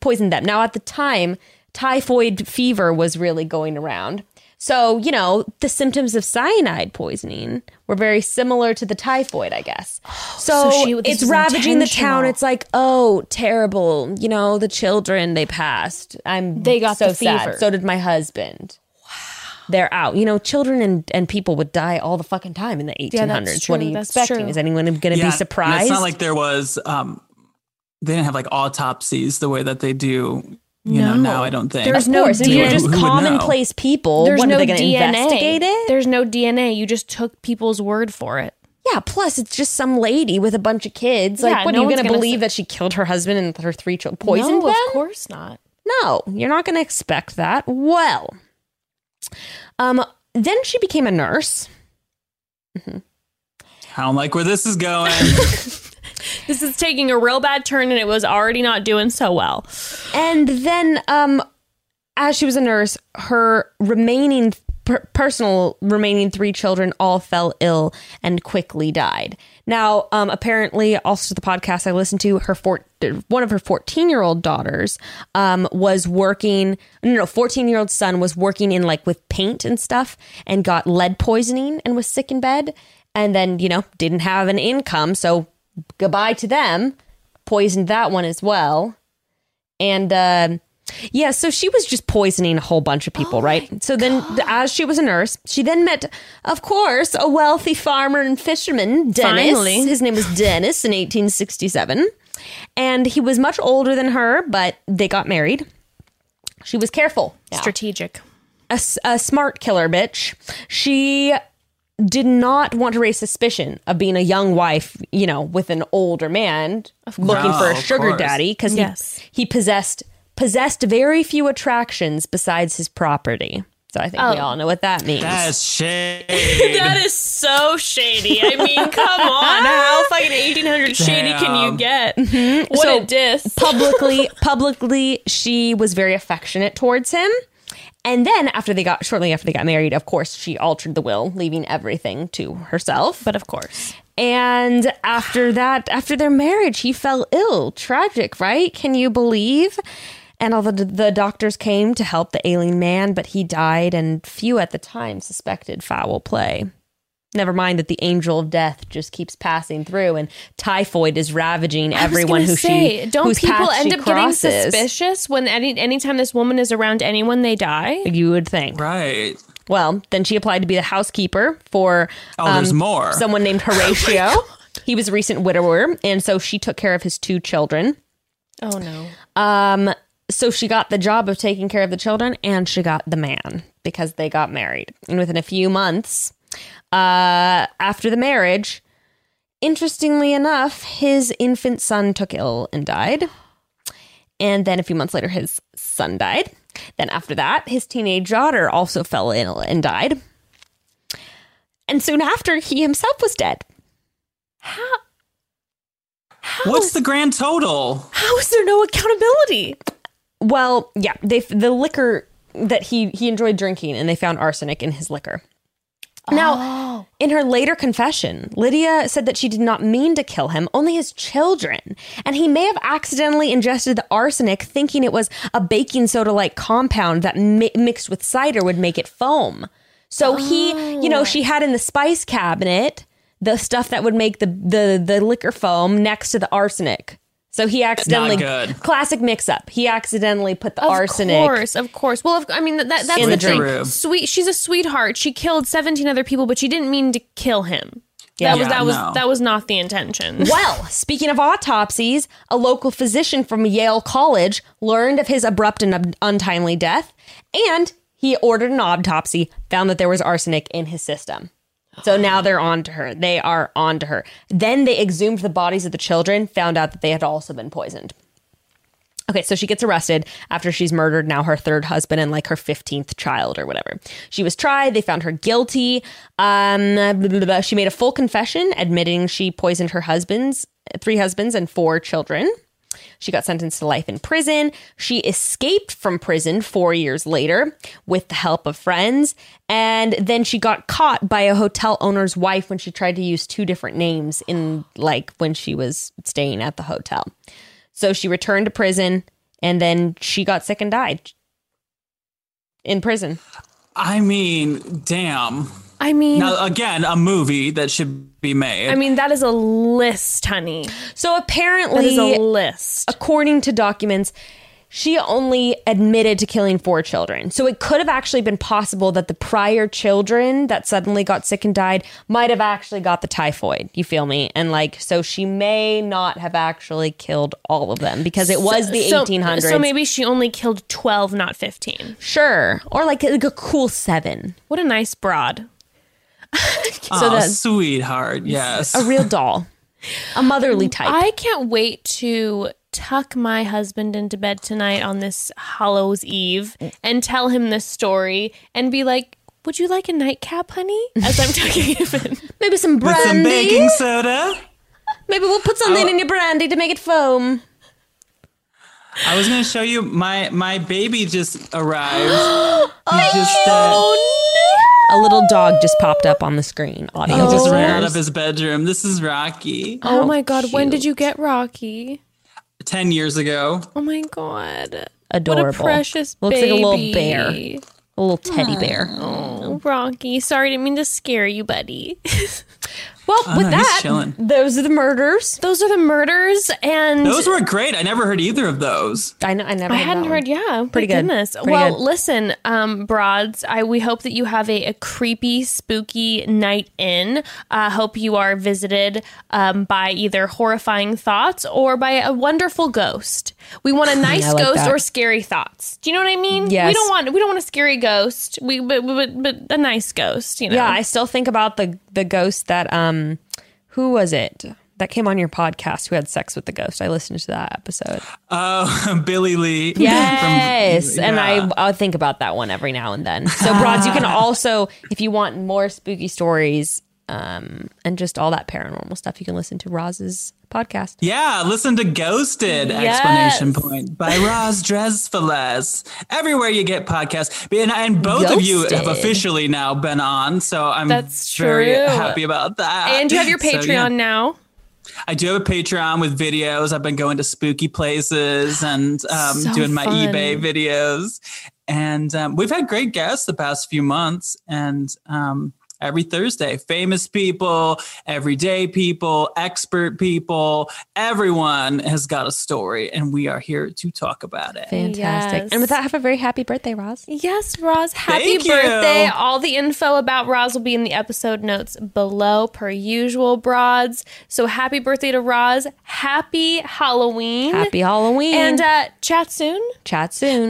poisoned them. Now at the time, typhoid fever was really going around. So, you know, the symptoms of cyanide poisoning were very similar to the typhoid, I guess. So, so she- it's ravaging the town. It's like, oh, terrible. You know, the children they passed. I'm They got so the sad. fever. So did my husband. Wow. They're out. You know, children and, and people would die all the fucking time in the 1800s. Yeah, that's what are you That's expecting? true. Is anyone going to Yeah, be and surprised? It's not like there was. Um, they didn't have like autopsies the way that they do. You know, No. now I don't think. There's of no course, if you're DNA. just Who commonplace people, There's what no are they DNA. investigate it? There's no DNA. You just took people's word for it. Yeah, plus it's just some lady with a bunch of kids. Like, Yeah, what no are you going to gonna believe say- that she killed her husband and her three children? Poisoned no, them? of course not. No, you're not going to expect that. Well, um, then she became a nurse. I don't like where this is going. <laughs> This is taking a real bad turn, and it was already not doing so well. And then, um, as she was a nurse, her remaining per- personal remaining three children all fell ill and quickly died. Now, um, apparently, also to the podcast I listened to, her four, one of her fourteen year old daughters, um, was working. No, no, fourteen year old son was working in like with paint and stuff, and got lead poisoning and was sick in bed, and then you know didn't have an income, so goodbye to them. Poisoned that one as well. And uh, yeah, so she was just poisoning a whole bunch of people, right? So then, th- as she was a nurse, she then met, of course, a wealthy farmer and fisherman, Dennis. Finally. His name was Dennis in 1867. And he was much older than her, but they got married. She was careful. now Strategic. a smart killer bitch. She did not want to raise suspicion of being a young wife, you know, with an older man looking for a sugar daddy because Yes. he, he possessed possessed very few attractions besides his property. So I think we Oh. all know what that means. That's shade. <laughs> That is so shady. I mean, come on. How fucking 1800 shady can you Damn. get? Mm-hmm. What So, a diss. publicly <laughs> publicly she was very affectionate towards him and then after they got shortly after they got married of course she altered the will leaving everything to herself But of course. And after that, after their marriage, he fell ill. Tragic, right? Can you believe? And all the, the doctors came to help the ailing man, but he died, and few at the time suspected foul play. Never mind that the angel of death just keeps passing through, and typhoid is ravaging I was everyone who say, she don't whose people path end she up getting suspicious when any anytime this woman is around anyone they die? You would think. right. Well, then she applied to be the housekeeper for Oh, there's more. someone named <laughs> Horatio. he was a recent widower, and so she took care of his two children. Oh no. Um, so she got the job of taking care of the children, and she got the man because they got married. And within a few months, uh, after the marriage, interestingly enough, his infant son took ill and died. And then a few months later, his son died. Then after that, his teenage daughter also fell ill and died. And soon after, he himself was dead. How? What's the grand total? How is there no accountability? Well, yeah, they the liquor that he he enjoyed drinking, and they found arsenic in his liquor. Now, oh. in her later confession, Lydia said that she did not mean to kill him, only his children. And he may have accidentally ingested the arsenic, thinking it was a baking soda like compound that mi- mixed with cider would make it foam. So he, you know, she oh. had in the spice cabinet the stuff that would make the, the, the liquor foam next to the arsenic. So he accidentally, good. classic mix up. He accidentally put the Of arsenic. Of course, of course. Well, of, I mean that, that's In the the thing. drink. Sweet, she's a sweetheart. She killed seventeen other people, but she didn't mean to kill him. Yeah. that was Yeah, that was no. that was not the intention. <laughs> Well, speaking of autopsies, a local physician from Yale College learned of his abrupt and untimely death, and He ordered an autopsy, found that there was arsenic in his system. So now they're on to her. They are on to her. Then they exhumed the bodies of the children, found out that they had also been poisoned. Okay, so she gets arrested after she's murdered now her third husband and like her 15th child or whatever. She was tried, they found her guilty. Um, blah, blah, blah. She made a full confession admitting she poisoned her husbands, three husbands and four children. She got sentenced to life in prison. She escaped from prison four years later with the help of friends. And then she got caught by a hotel owner's wife when she tried to use two different names in like when she was staying at the hotel. So she returned to prison and then she got sick and died in prison. I mean, damn. I mean, Now again, a movie that should be made. I mean that is a list, honey. So apparently, is a list. according to documents, she only admitted to killing four children. So it could have actually been possible that the prior children that suddenly got sick and died might have actually got the typhoid. You feel me? And like, so she may not have actually killed all of them because it was the So- 1800s. So maybe she only killed 12, not 15. Sure. Or like, like a cool seven. What a nice broad. Oh, <laughs> so that- sweetheart. Yes. A real doll. A motherly um, type. I can't wait to tuck my husband into bed tonight on this Hallows Eve and tell him this story and be like, would you like a nightcap, honey? As I'm <laughs> tucking him in. Maybe some With brandy. some baking soda. Maybe we'll put something oh. in your brandy to make it foam. I was gonna show you my my baby just arrived. <gasps> He just uh, A little dog just popped up on the screen. Audio. he just ran out of his bedroom. This is Rocky. Oh my God. When did you get Rocky? Ten years ago. Oh my God. Adorable. What a precious Looks baby. like a little bear. A little teddy bear. Oh, Rocky. Sorry, didn't mean to scare you, buddy. <laughs> Well, with no, that, chilling. those are the murders. Those are the murders, and Those were great. I never heard either of those. I, know, I never. I heard hadn't heard. one. Yeah, Pretty good. Goodness. Pretty well, good. listen, um, broads. I we hope that you have a, a creepy, spooky night in. Uh, hope you are visited um, by either horrifying thoughts or by a wonderful ghost. We want a <sighs> nice like ghost that. or scary thoughts. Do you know what I mean? Yes. We don't want we don't want a scary ghost. We but but, but a nice ghost. You know. Yeah, I still think about the the ghost that um, who was it that came on your podcast who had sex with the ghost? I listened to that episode. Oh, <laughs> Billy Lee. <laughs> Yes, From- and yeah. I I think about that one every now and then. So, broads, you can <laughs> also, if you want more spooky stories, um, and just all that paranormal stuff, you can listen to Roz's podcast. Yeah, listen to Ghosted! Yes. Exclamation point by Roz Drezfalez. Everywhere you get podcasts, and, and both of you have officially now been on, so I'm That's very true. happy about that. and you have your So, Patreon yeah. now. I do have a Patreon with videos. I've been going to spooky places and <gasps> um, So doing my fun. eBay videos, and um, we've had great guests the past few months. And um, every Thursday, famous people, everyday people, expert people, everyone has got a story, and we are here to talk about it. Fantastic. Yes. And with that, have a very happy birthday, Roz. Yes, Roz. Happy Thank you. birthday. All the info about Roz will be in the episode notes below, per usual, broads. So happy birthday to Roz. Happy Halloween. Happy Halloween. And uh, chat soon. chat soon.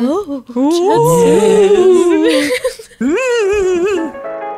<laughs>